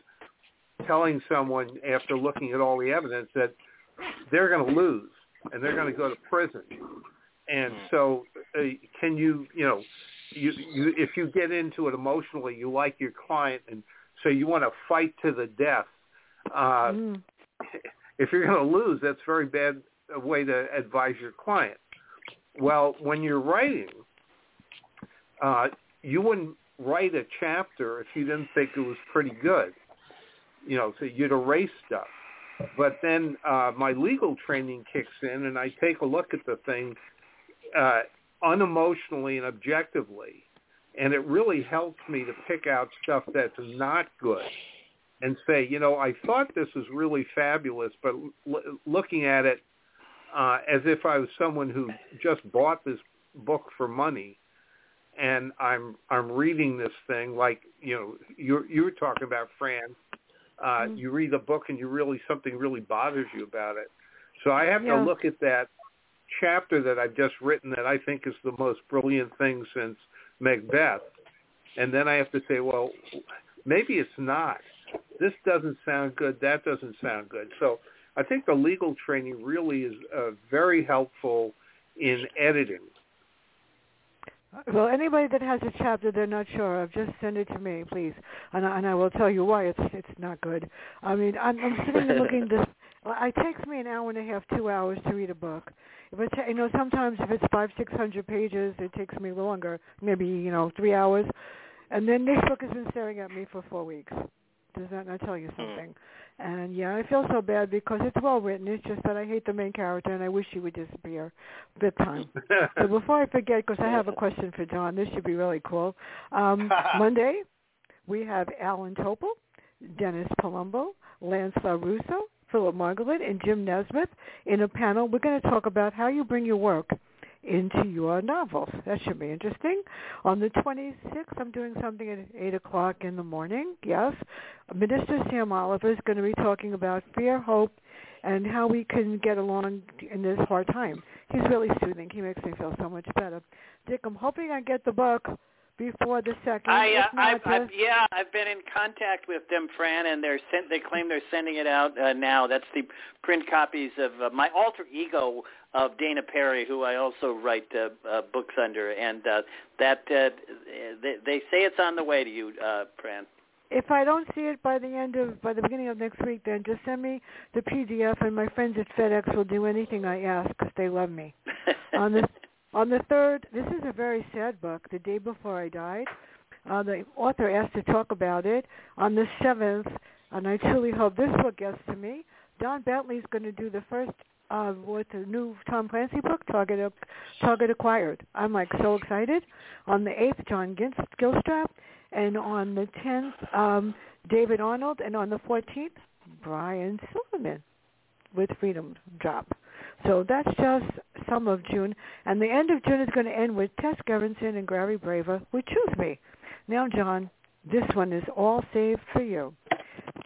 telling someone after looking at all the evidence that they're going to lose and they're going to go to prison and hmm. so uh, can you you know you, you if you get into it emotionally you like your client and so you want to fight to the death uh, mm. If you're going to lose, that's a very bad way to advise your client. Well, when you're writing, uh, you wouldn't write a chapter if you didn't think it was pretty good. You know, so you'd erase stuff. But then uh, my legal training kicks in, and I take a look at the thing uh, unemotionally and objectively, and it really helps me to pick out stuff that's not good and say, you know, I thought this was really fabulous, but l- looking at it uh, as if I was someone who just bought this book for money, and I'm I'm reading this thing like you know you you were talking about Fran. Uh, mm-hmm. You read the book and you really something really bothers you about it. So I have yeah. to look at that chapter that I've just written that I think is the most brilliant thing since Macbeth, and then I have to say, well, maybe it's not this doesn't sound good, that doesn't sound good. So I think the legal training really is uh, very helpful in editing.
Well, anybody that has a chapter they're not sure of, just send it to me, please, and I, and I will tell you why it's it's not good. I mean, I'm, I'm sitting and looking this. It takes me an hour and a half, two hours to read a book. If it's you know sometimes if it's five six hundred pages, it takes me longer, maybe you know three hours. And then this book has been staring at me for four weeks. Does that not tell you hmm. something? And yeah, I feel so bad because it's well written. It's just that I hate the main character and I wish he would disappear bit time. [laughs] so before I forget, because I have a question for Jon, this should be really cool. Um, [laughs] Monday, we have Allan Topol, Dennis Palumbo, Lance LaRusso, Philip Margolin, and Jim Nesmith in a panel. We're going to talk about how you bring your work into your novels. That should be interesting. On the 26th, I'm doing something at 8 o'clock in the morning. Yes. Minister Sam Oliver is going to be talking about fear, hope, and how we can get along in this hard time. He's really soothing. He makes me feel so much better. Dick, I'm hoping I get the book before the second.
I, uh, I've, I've, yeah, I've been in contact with them, Fran, and they're sent, they claim they're sending it out uh, now. That's the print copies of uh, my alter ego of Dana Perry, who I also write uh, uh, books under, and uh, that uh, they, they say it's on the way to you, uh, Fran.
If I don't see it by the end of by the beginning of next week, then just send me the PDF, and my friends at FedEx will do anything I ask because they love me. [laughs] on the on the third, this is a very sad book. The day before I died, uh, the author asked to talk about it. On the seventh, and I truly hope this book gets to me. Don Bentley's going to do the first uh, with the new Tom Clancy book, Target Target Acquired. I'm like so excited. On the 8th, John Gilstrap, and on the 10th, um, David Arnold, and on the 14th, Brian Silverman with Freedom Drop. So that's just some of June. And the end of June is going to end with Tess Gerritsen and Gary Braver with Choose Me. Now, Jon, This one is all saved for you.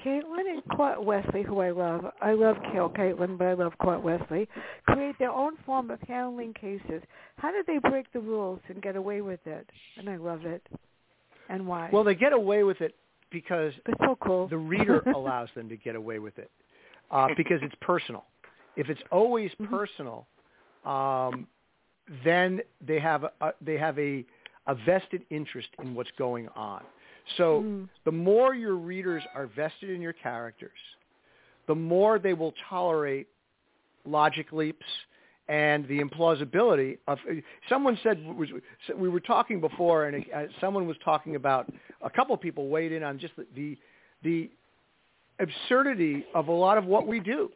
Caitlin and Cort Wesley, who I love, I love Kill Caitlin, but I love Cort Wesley, create their own form of handling cases. How did they break the rules and get away with it? And I love it. And why?
Well, they get away with it because
it's so cool.
the reader [laughs] allows them to get away with it uh, because it's personal. If it's always
Mm-hmm.
personal, um, then they have a, they have a, a vested interest in what's going on. So
Mm.
the more your readers are vested in your characters, the more they will tolerate logic leaps and the implausibility of. Someone said was, we were talking before, and uh, someone was talking about a couple of people weighed in on just the the, the absurdity of a lot of what we do.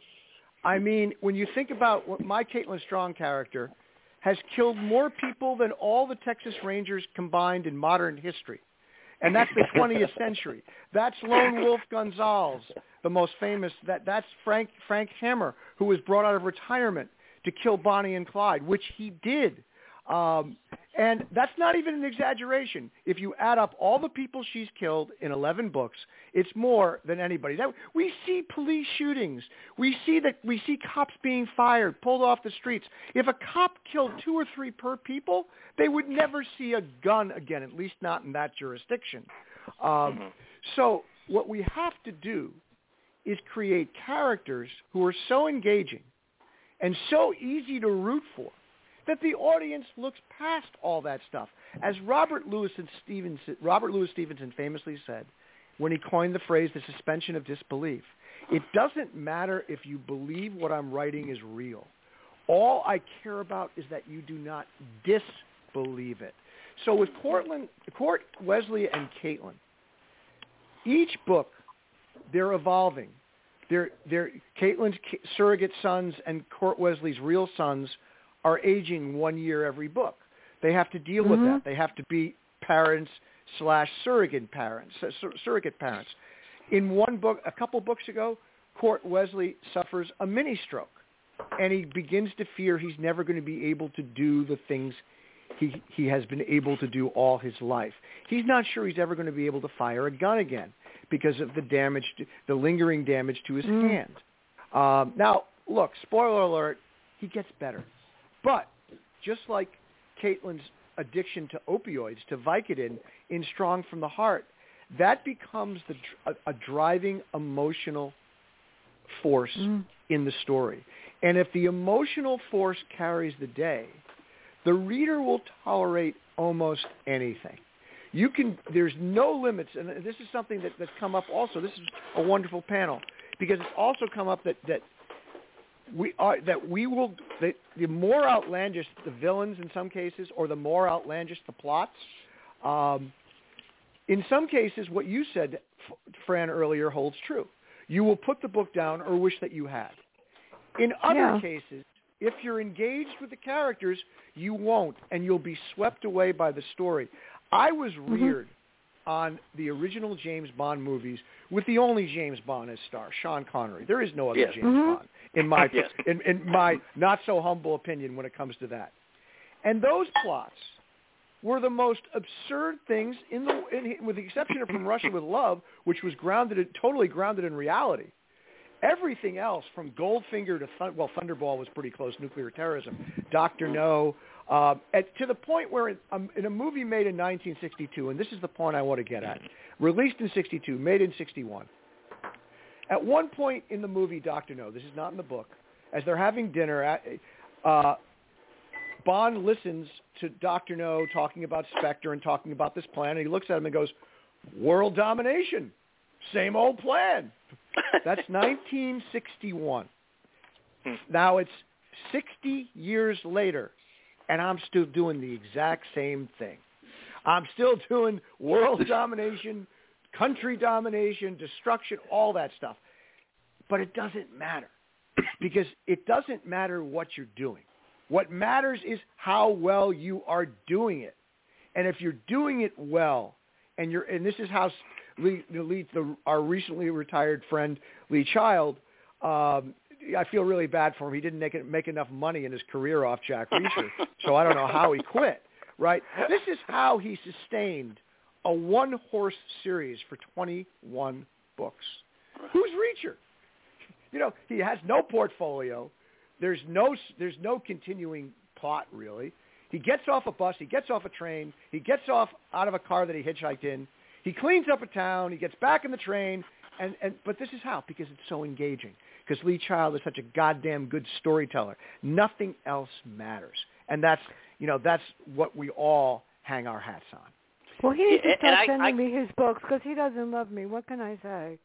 I mean, when you think about what my Caitlin Strong character has killed more people than all the Texas Rangers combined in modern history. And that's the [laughs] 20th century. That's Lone Wolf Gonzaullas, the most famous. That that's Frank Frank Hammer, who was brought out of retirement to kill Bonnie and Clyde, which he did. Um, and that's not even an exaggeration. If you add up all the people she's killed in 11 books, it's more than anybody. That, we see police shootings. We see that we see cops being fired, pulled off the streets. If a cop killed two or three per people, they would never see a gun again, at least not in that jurisdiction. Um, so what we have to do is create characters who are so engaging and so easy to root for that the audience looks past all that stuff. As Robert Louis Stevenson, Robert Louis Stevenson famously said when he coined the phrase the suspension of disbelief, it doesn't matter if you believe what I'm writing is real. All I care about is that you do not disbelieve it. So with Cortland, Cort, Wesley, and Caitlin, each book, they're evolving. They're, they're, Caitlin's surrogate sons and Cort Wesley's real sons are aging one year every book. They have to deal with
Mhm.
that. They have to be parents slash surrogate parents, sur- surrogate parents. In one book, a couple books ago, Cort Wesley suffers a mini stroke, and he begins to fear he's never going to be able to do the things he he has been able to do all his life. He's not sure he's ever going to be able to fire a gun again because of the damage, to, the lingering damage to his
Mm.
hand. Um, now, look, spoiler alert, he gets better. But just like Caitlin's addiction to opioids, to Vicodin in Strong from the Heart, that becomes the, a, a driving emotional force
Mm.
in the story. And if the emotional force carries the day, the reader will tolerate almost anything. You can, there's no limits, and this is something that, that's come up also. This is a wonderful panel because it's also come up that, that we are that we will that the more outlandish the villains in some cases, or the more outlandish the plots. Um, in some cases, what you said, Fran earlier, holds true. You will put the book down or wish that you had. In other
Yeah.
cases, if you're engaged with the characters, you won't, and you'll be swept away by the story. I was reared on the original James Bond movies with the only James Bond as star, Sean Connery. There is no other
Yes.
James
Mhm.
Bond in my [laughs]
Yes.
in, in my not so humble opinion when it comes to that. And those plots were the most absurd things in the in, with the exception of From [laughs] Russia with Love, which was grounded totally grounded in reality. Everything else, from Goldfinger to Thun- well, Thunderball was pretty close, nuclear terrorism. Doctor No, uh, at, to the point where in, um, in a movie made in 1962, and this is the point I want to get at, released in 62, made in 61. At one point in the movie Doctor No, this is not in the book, as they're having dinner, at, uh, Bond listens to Doctor No talking about Spectre and talking about this plan, and he looks at him and goes, "World domination, same old plan." [laughs] That's 1961.
Hmm.
Now it's 60 years later, and I'm still doing the exact same thing. I'm still doing world [laughs] domination, country domination, destruction, all that stuff. But it doesn't matter [clears throat] because it doesn't matter what you're doing. What matters is how well you are doing it. And if you're doing it well, and you're, and this is how Lee, Lee the, our recently retired friend Lee Child, um, I feel really bad for him. He didn't make, it, make enough money in his career off Jack [laughs] Reacher, so I don't know how he quit. Right? This is how he sustained a one-horse series for 21 books. Who's Reacher? You know, he has no portfolio. There's no there's no continuing plot really. He gets off a bus, he gets off a train, he gets off out of a car that he hitchhiked in. He cleans up a town, he gets back in the train, and, and but this is how because it's so engaging. Because Lee Child is such a goddamn good storyteller. Nothing else matters, and that's you know that's what we all hang our hats on.
Well, he needs to
And
start sending
I-
me his books because he doesn't love me. What can I say?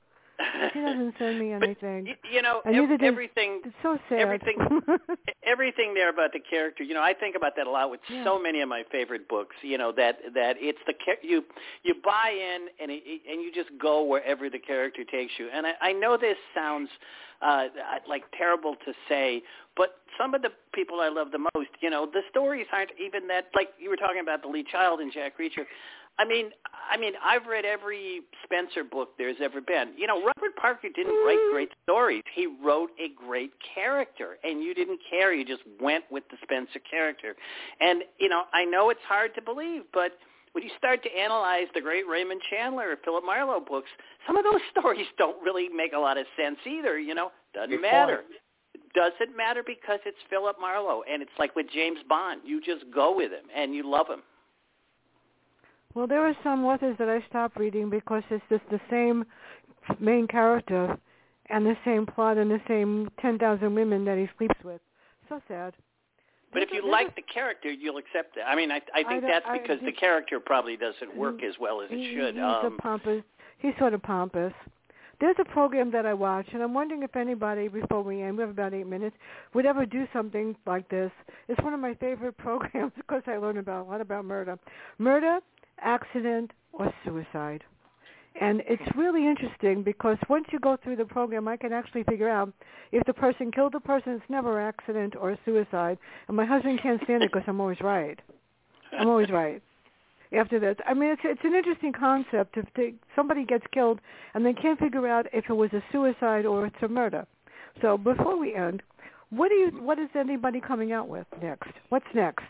He doesn't send me [laughs] anything.
y- you know, ev-
neither
everything
It's so sad.
everything [laughs] everything there about the character you know i think about that a lot with
Yeah.
so many of my favorite books you know that that it's the cha- you you buy in and it, and you just go wherever the character takes you and i i know this sounds uh like terrible to say but some of the people i love the most you know the stories aren't even that like you were talking about the lee child and jack reacher I mean, I mean, I've read every Spenser book there's ever been. You know, Robert Parker didn't write great stories. He wrote a great character, and you didn't care. You just went with the Spenser character. And you know, I know it's hard to believe, but when you start to analyze the great Raymond Chandler or Philip Marlowe books, some of those [laughs] stories don't really make a lot of sense either. You know, doesn't
Good
matter. Does it matter because it's Philip Marlowe? And it's like with James Bond, you just go with him and you love him.
Well, there are some authors that I stopped reading because it's just the same main character and the same plot and the same 10,000 women that he sleeps with. So sad.
But if you like the character, you'll accept it. I mean, I I think
don't-
that's
I-
because the character probably doesn't work as well as it
he-
should.
He's
Um,
a pompous. He's sort of pompous. There's a program that I watch, and I'm wondering if anybody, before we end, we have about eight minutes, would ever do something like this. It's one of my favorite [laughs] programs because I learn about a lot about murder, murder, accident, or suicide. And it's really interesting because once you go through the program, I can actually figure out if the person killed the person. It's never accident or suicide. And my husband can't stand it because I'm always right. I'm always [laughs] right. After this, I mean, it's it's an interesting concept. If they, somebody gets killed and they can't figure out if it was a suicide or it's a murder. So before we end, what do you what is anybody coming out with next? What's next?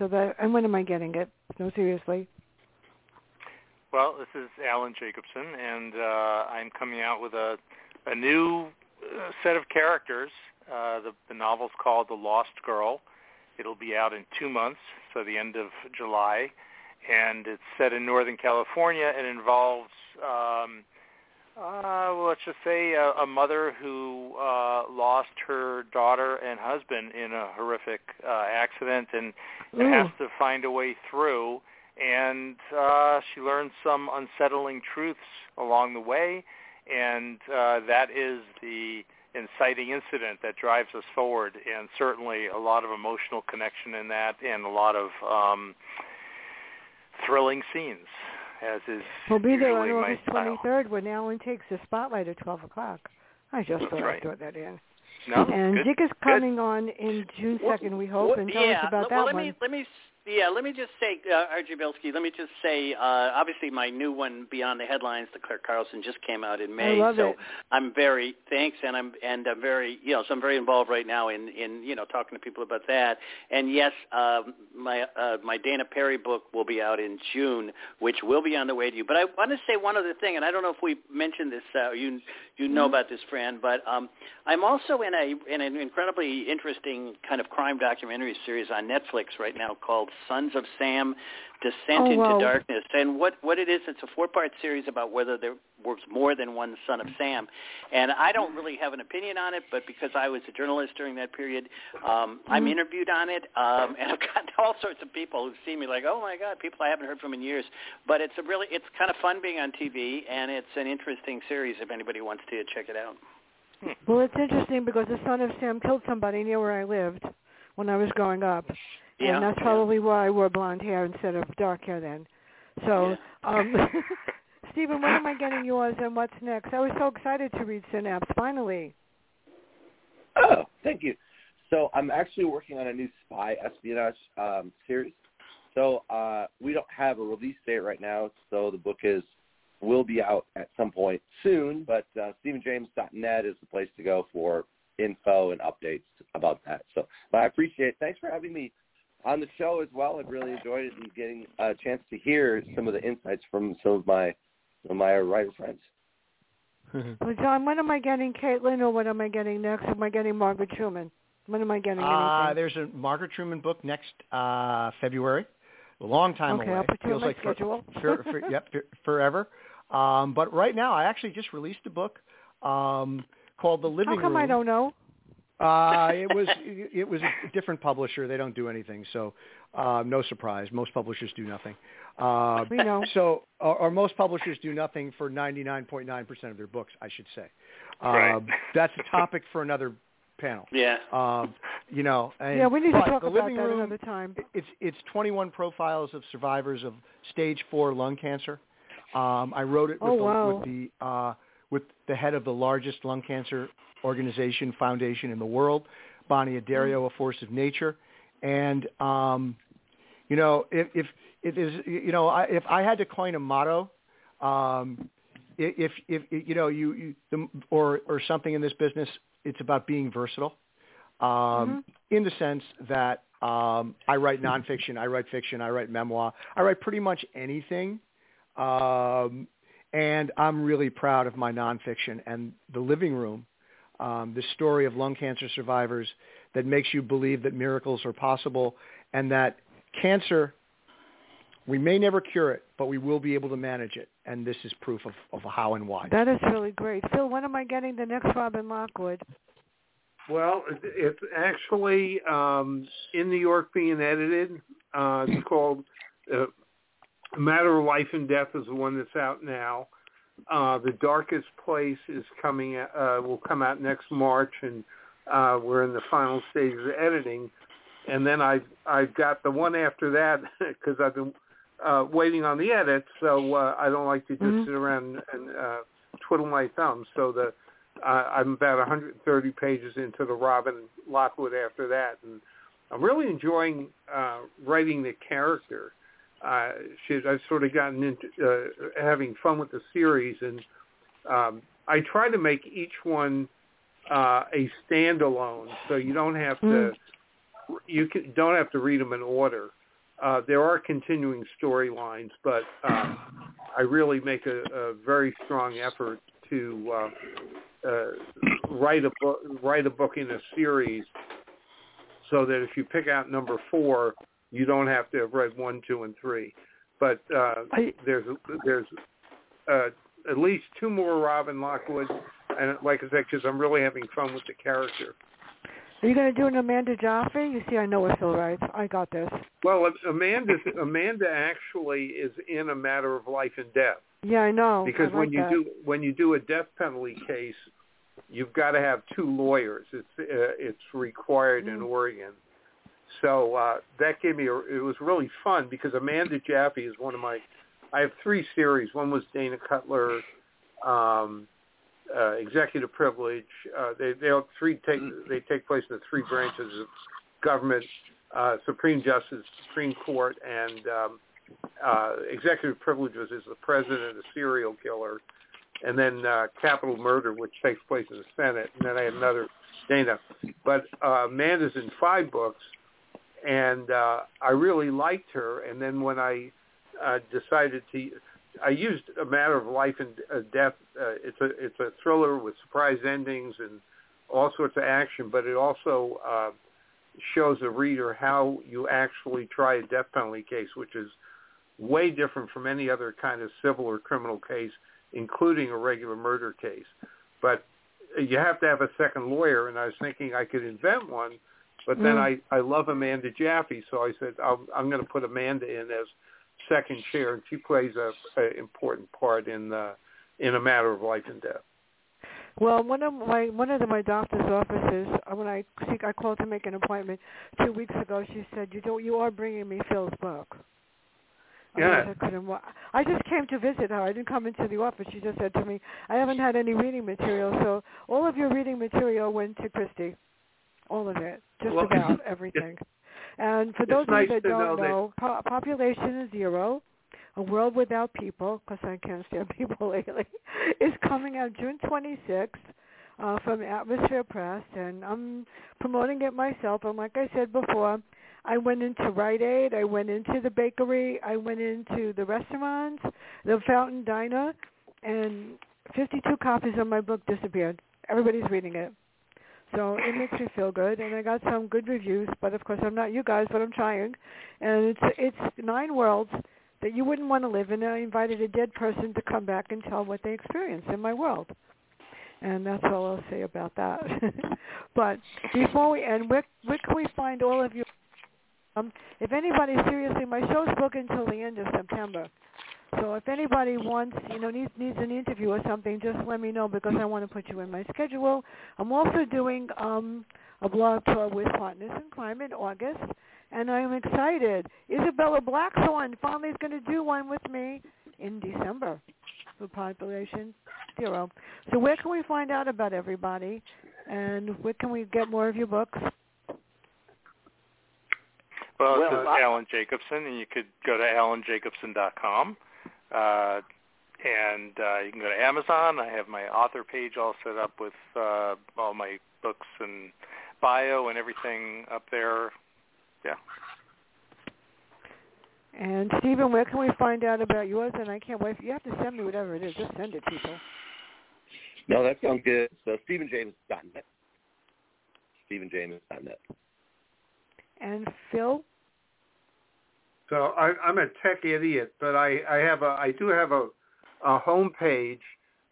So that and when am I getting it? No, seriously.
Well, this is Alan Jacobson, and uh, I'm coming out with a a new uh, set of characters. Uh, the, the novel's called The Lost Girl. It'll be out in two months, so the end of July, and it's set in Northern California. It involves, um, uh, well, let's just say, a, a mother who uh, lost her daughter and husband in a horrific uh, accident, and, and
Ooh.
has to find a way through and uh, she learns some unsettling truths along the way, and uh, that is the inciting incident that drives us forward, and certainly a lot of emotional connection in that, and a lot of um, thrilling scenes, as is
We'll be there on August 23rd when Alan takes the spotlight at 12 o'clock. I just
That's
thought
right.
I'd throw that in.
No,
and
good,
Dick is
good.
coming on in June 2nd, we hope,
well,
and tell
yeah,
us about
well,
that
let
one.
me let me yeah, let me just say, uh, Dick Belsky, let me just say, uh, obviously my new one, Beyond the Headlines, the Clare Carlson, just came out in May.
I love
so
it.
I'm very thanks, and I'm and I'm very you know so I'm very involved right now in in you know talking to people about that. And yes, um, my uh, my Dana Perry book will be out in June, which will be on the way to you. But I want to say one other thing, and I don't know if we mentioned this. Uh, you you know
Mm-hmm.
about this, Fran, but um, I'm also in a in an incredibly interesting kind of crime documentary series on Netflix right now called Sons of Sam: Descent
Oh,
into
wow.
Darkness. And what what it is, it's a four-part series about whether there was more than one son of Sam. And I don't really have an opinion on it, but because I was a journalist during that period, um, I'm
Mhm.
interviewed on it, um, [laughs] and I've got all sorts of people who see me like, oh my God, people I haven't heard from in years. But it's a really, it's kind of fun being on TV, and it's an interesting series if anybody wants to check it out.
Well, it's interesting because the son of Sam killed somebody near where I lived when I was growing up.
Yeah,
and that's
yeah.
probably why I wore blonde hair instead of dark hair then. So, um, [laughs] Steven, when am I getting yours and what's next? I was so excited to read Synapse, finally.
Oh, thank you. So I'm actually working on a new spy espionage um, series. So uh, we don't have a release date right now. So the book is will be out at some point soon. But uh, StevenJames.net is the place to go for info and updates about that. So but I appreciate. It. Thanks for having me on the show as well. I've really enjoyed it and getting a chance to hear some of the insights from some of my some of my writer friends.
well, Jon, when am I getting Caitlin, or what am I getting next? Am I getting Margaret Truman? When am I getting
uh,
anything?
There's a Margaret Truman book next uh, February. A long time
okay,
away.
I'll put
Feels like
schedule.
For, for, for, [laughs] yep, for, forever. Um, but right now, I actually just released a book um, called The Living Room.
How come
Room.
I don't know?
Uh, it was [laughs] it was a different publisher. They don't do anything, so uh, no surprise. Most publishers do nothing. Uh,
We know.
So, or, or most publishers do nothing for 99.9% of their books, I should say. Uh,
Right.
That's a topic for another panel. [laughs]
Yeah.
Um, you know, and,
yeah, we need to talk
the
about that
room,
another time.
It's it's 21 profiles of survivors of stage four lung cancer. Um, I wrote it with,
Oh,
the,
wow.
with the uh, with the head of the largest lung cancer organization foundation in the world, Bonnie Addario, A Force of Nature, and um, you know if if it is you know I, if I had to coin a motto. Um, if, if if you know you, you the, or or something in this business, it's about being versatile, um, in the sense that um, I write nonfiction, I write fiction, I write memoir, I write pretty much anything, um, and I'm really proud of my nonfiction and the living room, um, the story of lung cancer survivors that makes you believe that miracles are possible and that cancer we may never cure it, but we will be able to manage it, and this is proof of, of how and why.
That is really great. Phil, when am I getting the next Robin Lockwood?
Well, it's actually um, in New York being edited. Uh, it's called uh, Matter of Life and Death is the one that's out now. Uh, the Darkest Place is coming. Uh, will come out next March, and uh, we're in the final stages of editing. And then I I've got the one after that [laughs] because I've been uh, waiting on the edit, so uh, I don't like to just
Mhm.
sit around and uh, twiddle my thumbs. So the uh, I'm about 130 pages into the Robin Lockwood after that, and I'm really enjoying uh, writing the character. Uh, she, I've sort of gotten into uh, having fun with the series, and um, I try to make each one uh, a standalone, so you don't have to you can, don't have to read them in order. Uh, there are continuing storylines, but um, I really make a, a very strong effort to uh, uh, write a book, write a book in a series, so that if you pick out number four, you don't have to have read one, two, and three. But uh,
I-
there's there's uh, at least two more Robin Lockwood, and like I said, because I'm really having fun with the character.
Are you going to do an Amanda Jaffe? You see, I know what Phil writes. I got this.
Well, Amanda Amanda actually is in a matter of life and death
Yeah, I know.
because
I
when you
that.
do when you do a death penalty case, you've got to have two lawyers. It's uh, it's required in
Mm.
Oregon. So uh, that gave me a, it was really fun because Amanda Jaffe is one of my I have three series. One was Dana Cutler, um, uh, Executive Privilege. Uh, they they all three take they take place in the three branches of government: uh, Supreme Justice, Supreme Court, and um, uh, Executive Privileges is the president, a serial killer, and then uh, Capital Murder, which takes place in the Senate, and then I have another Dana. But uh, Amanda's in five books, and uh, I really liked her. And then when I uh, decided to, I used a matter of life and uh, death. Uh, it's a it's a thriller with surprise endings and all sorts of action, but it also uh, shows the reader how you actually try a death penalty case, which is way different from any other kind of civil or criminal case, including a regular murder case. But you have to have a second lawyer, and I was thinking I could invent one, but then
Mm.
I I love Amanda Jaffe, so I said I'll, I'm going to put Amanda in as second chair, and she plays a, a important part in the in a matter of life and death.
Well, one of my one of the, my doctor's offices, uh, when I see, I called to make an appointment two weeks ago. She said, "You don't, you are bringing me Phil's book."
Yeah.
I couldn't. wa- I just came to visit her. I didn't come into the office. She just said to me, "I haven't had any reading material, so all of your reading material went to Christy, all of it, just
Well, [laughs]
about everything." And for those
nice
of you that don't
that-
know, po- population is zero. A World Without People, because I can't stand [laughs] people lately, is coming out June 26th uh, from Atmosphere Press, and I'm promoting it myself. And like I said before, I went into Rite Aid. I went into the bakery. I went into the restaurants, the Fountain Diner, and 52 copies of my book disappeared. Everybody's reading it. So it makes me feel good, and I got some good reviews. But of course, I'm not you guys, but I'm trying. And it's it's nine worlds that you wouldn't want to live in. I invited a dead person to come back and tell what they experienced in my world. And that's all I'll say about that. [laughs] but before we end, where, where can we find all of you? Um, if anybody seriously, my show's booked until the end of September. So if anybody wants, you know, needs needs an interview or something, just let me know because I want to put you in my schedule. I'm also doing um, a blog tour with Partners in Crime in August, and I'm excited. Isabella Blackthorn finally is going to do one with me in December for Population Zero. So where can we find out about everybody, and where can we get more of your books?
Well,
Well,
this is
I-
Alan Jacobson, and you could go to alanjacobson.com. Uh, and uh, you can go to Amazon. I have my author page all set up with uh, all my books and bio and everything up there. Yeah.
And Steven, where can we find out about yours? And I can't wait. For, you have to send me whatever it is. Just send it, people.
No, that sounds good. So StevenJames.net. StevenJames.net.
And Phil,
So I, I'm a tech idiot, but I, I have a I do have a, a home page.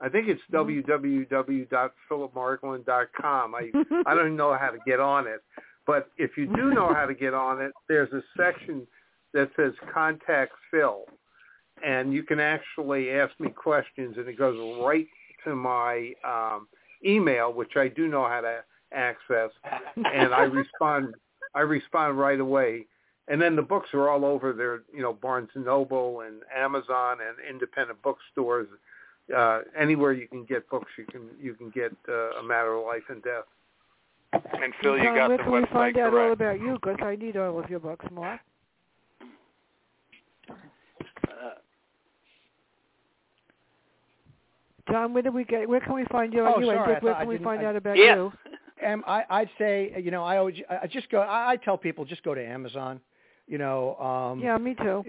I think it's www.philipmargolin.com. I [laughs] I don't know how to get on it, but if you do know how to get on it, there's a section that says Contact Phil, and you can actually ask me questions, and it goes right to my um, email, which I do know how to access, and I [laughs] respond. I respond right away and then the books are all over there, you know, Barnes and Noble and Amazon and independent bookstores. Uh, anywhere you can get books, you can you can get uh, a matter of life and death.
And Phil, you got
where
the
can we
website
find out all about you? Because I need all of your books more.
Uh,
Jon, where do we get? Where can we find you?
Oh,
you
sorry,
Dick,
I
where
thought
can
I
we find
I-
out about
yes.
you?
Um, I, I'd say, you know, I always, I just go. I, I tell people just go to Amazon. You know, um,
Yeah, me too.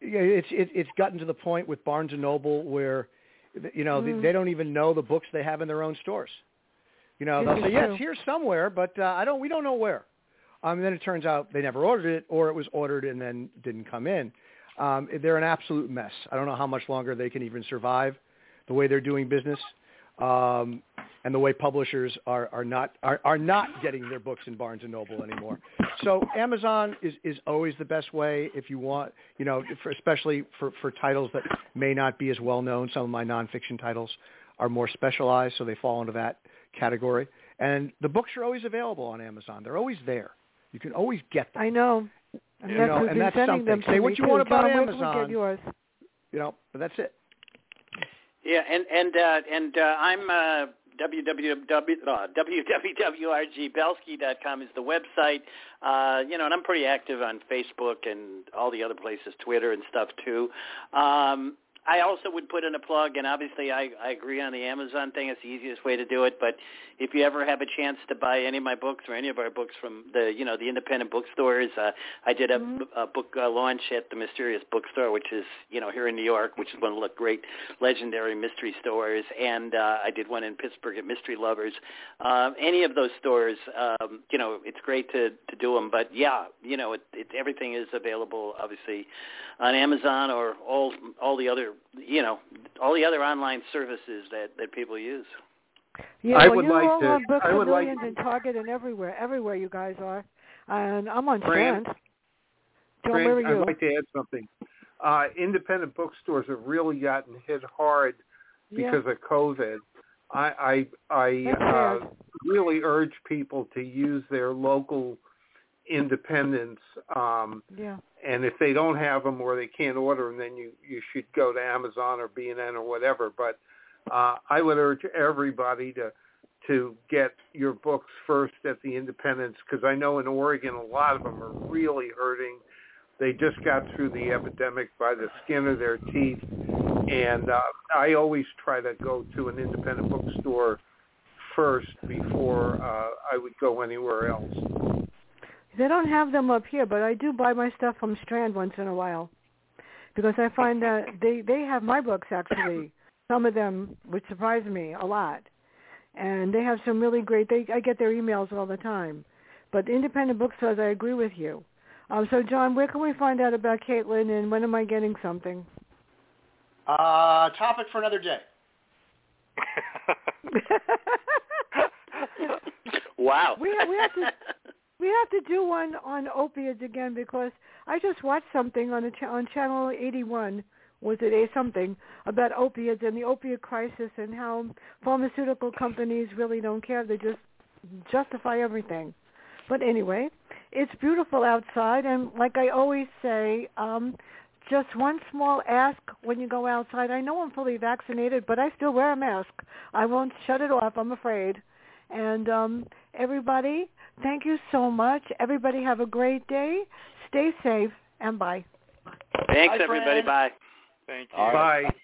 yeah, it's it, it's gotten to the point with Barnes and Noble where, you know,
Mm.
they, they don't even know the books they have in their own stores. You know, they'll say, "Yeah, here somewhere," but uh, I don't. We don't know where. Um, and then it turns out they never ordered it, or it was ordered and then didn't come in. Um, they're an absolute mess. I don't know how much longer they can even survive the way they're doing business, um, and the way publishers are, are not are, are not getting their books in Barnes and Noble anymore. So Amazon is, is always the best way if you want, you know, for, especially for, for titles that may not be as well known. Some of my nonfiction titles are more specialized, so they fall into that category. And the books are always available on Amazon. They're always there. You can always get them.
I know. And
You
that's
know, and
been
that's
sending them
something. Say what you want about Amazon. You know, but that's it.
Yeah, and and uh, and uh, I'm uh, www uh, www.rgbelsky.com is the website. Uh, you know, and I'm pretty active on Facebook and all the other places, Twitter and stuff too. Um, I also would put in a plug, and obviously I, I agree on the Amazon thing. It's the easiest way to do it. But if you ever have a chance to buy any of my books or any of our books from the you know the independent bookstores, uh, I did a,
Mhm.
a book uh, launch at the Mysterious Bookstore, which is you know here in New York, which is one of the great legendary mystery stores, and uh, I did one in Pittsburgh at Mystery Lovers. Um, any of those stores, um, you know, it's great to to do them. But yeah, you know, it, it, everything is available obviously on Amazon or all all the other you know all the other online services that that people use.
Yeah,
I
well,
would
you
like
all
to-
have books
I
for
would like-
millions in Target and everywhere. Everywhere you guys are. And I'm on
Fran-
Strand. Jon,
Fran,
where are you?
I'd like to add something. Uh, independent bookstores have really gotten hit hard
yeah.
because of COVID. I I, I uh, really urge people to use their local independents. Um,
yeah.
And if they don't have them or they can't order them, then you you should go to Amazon or B&N or whatever. But uh, I would urge everybody to to get your books first at the independents because I know in Oregon a lot of them are really hurting. They just got through the epidemic by the skin of their teeth, and uh, I always try to go to an independent bookstore first before uh, I would go anywhere else.
They don't have them up here, but I do buy my stuff from Strand once in a while because I find that they they have my books actually. [coughs] Some of them, which surprise me a lot, and they have some really great. They I get their emails all the time. But independent bookstores, I agree with you. Um, so, Jon, where can we find out about Caitlin, and when am I getting something?
Uh, topic for another day. [laughs] [laughs]
wow.
We have, we have to [laughs] we have to do one on opiates again because I just watched something on a cha- on channel 81 was it a something about opiates and the opiate crisis and how pharmaceutical companies really don't care they just justify everything. But anyway, it's beautiful outside and like I always say, um just one small ask when you go outside. I know I'm fully vaccinated, but I still wear a mask. I won't shut it off, I'm afraid. And um everybody, thank you so much. Everybody have a great day. Stay safe and bye.
Thanks,
Bye,
everybody.
friend.
Bye.
Thank you.
All right.
Bye.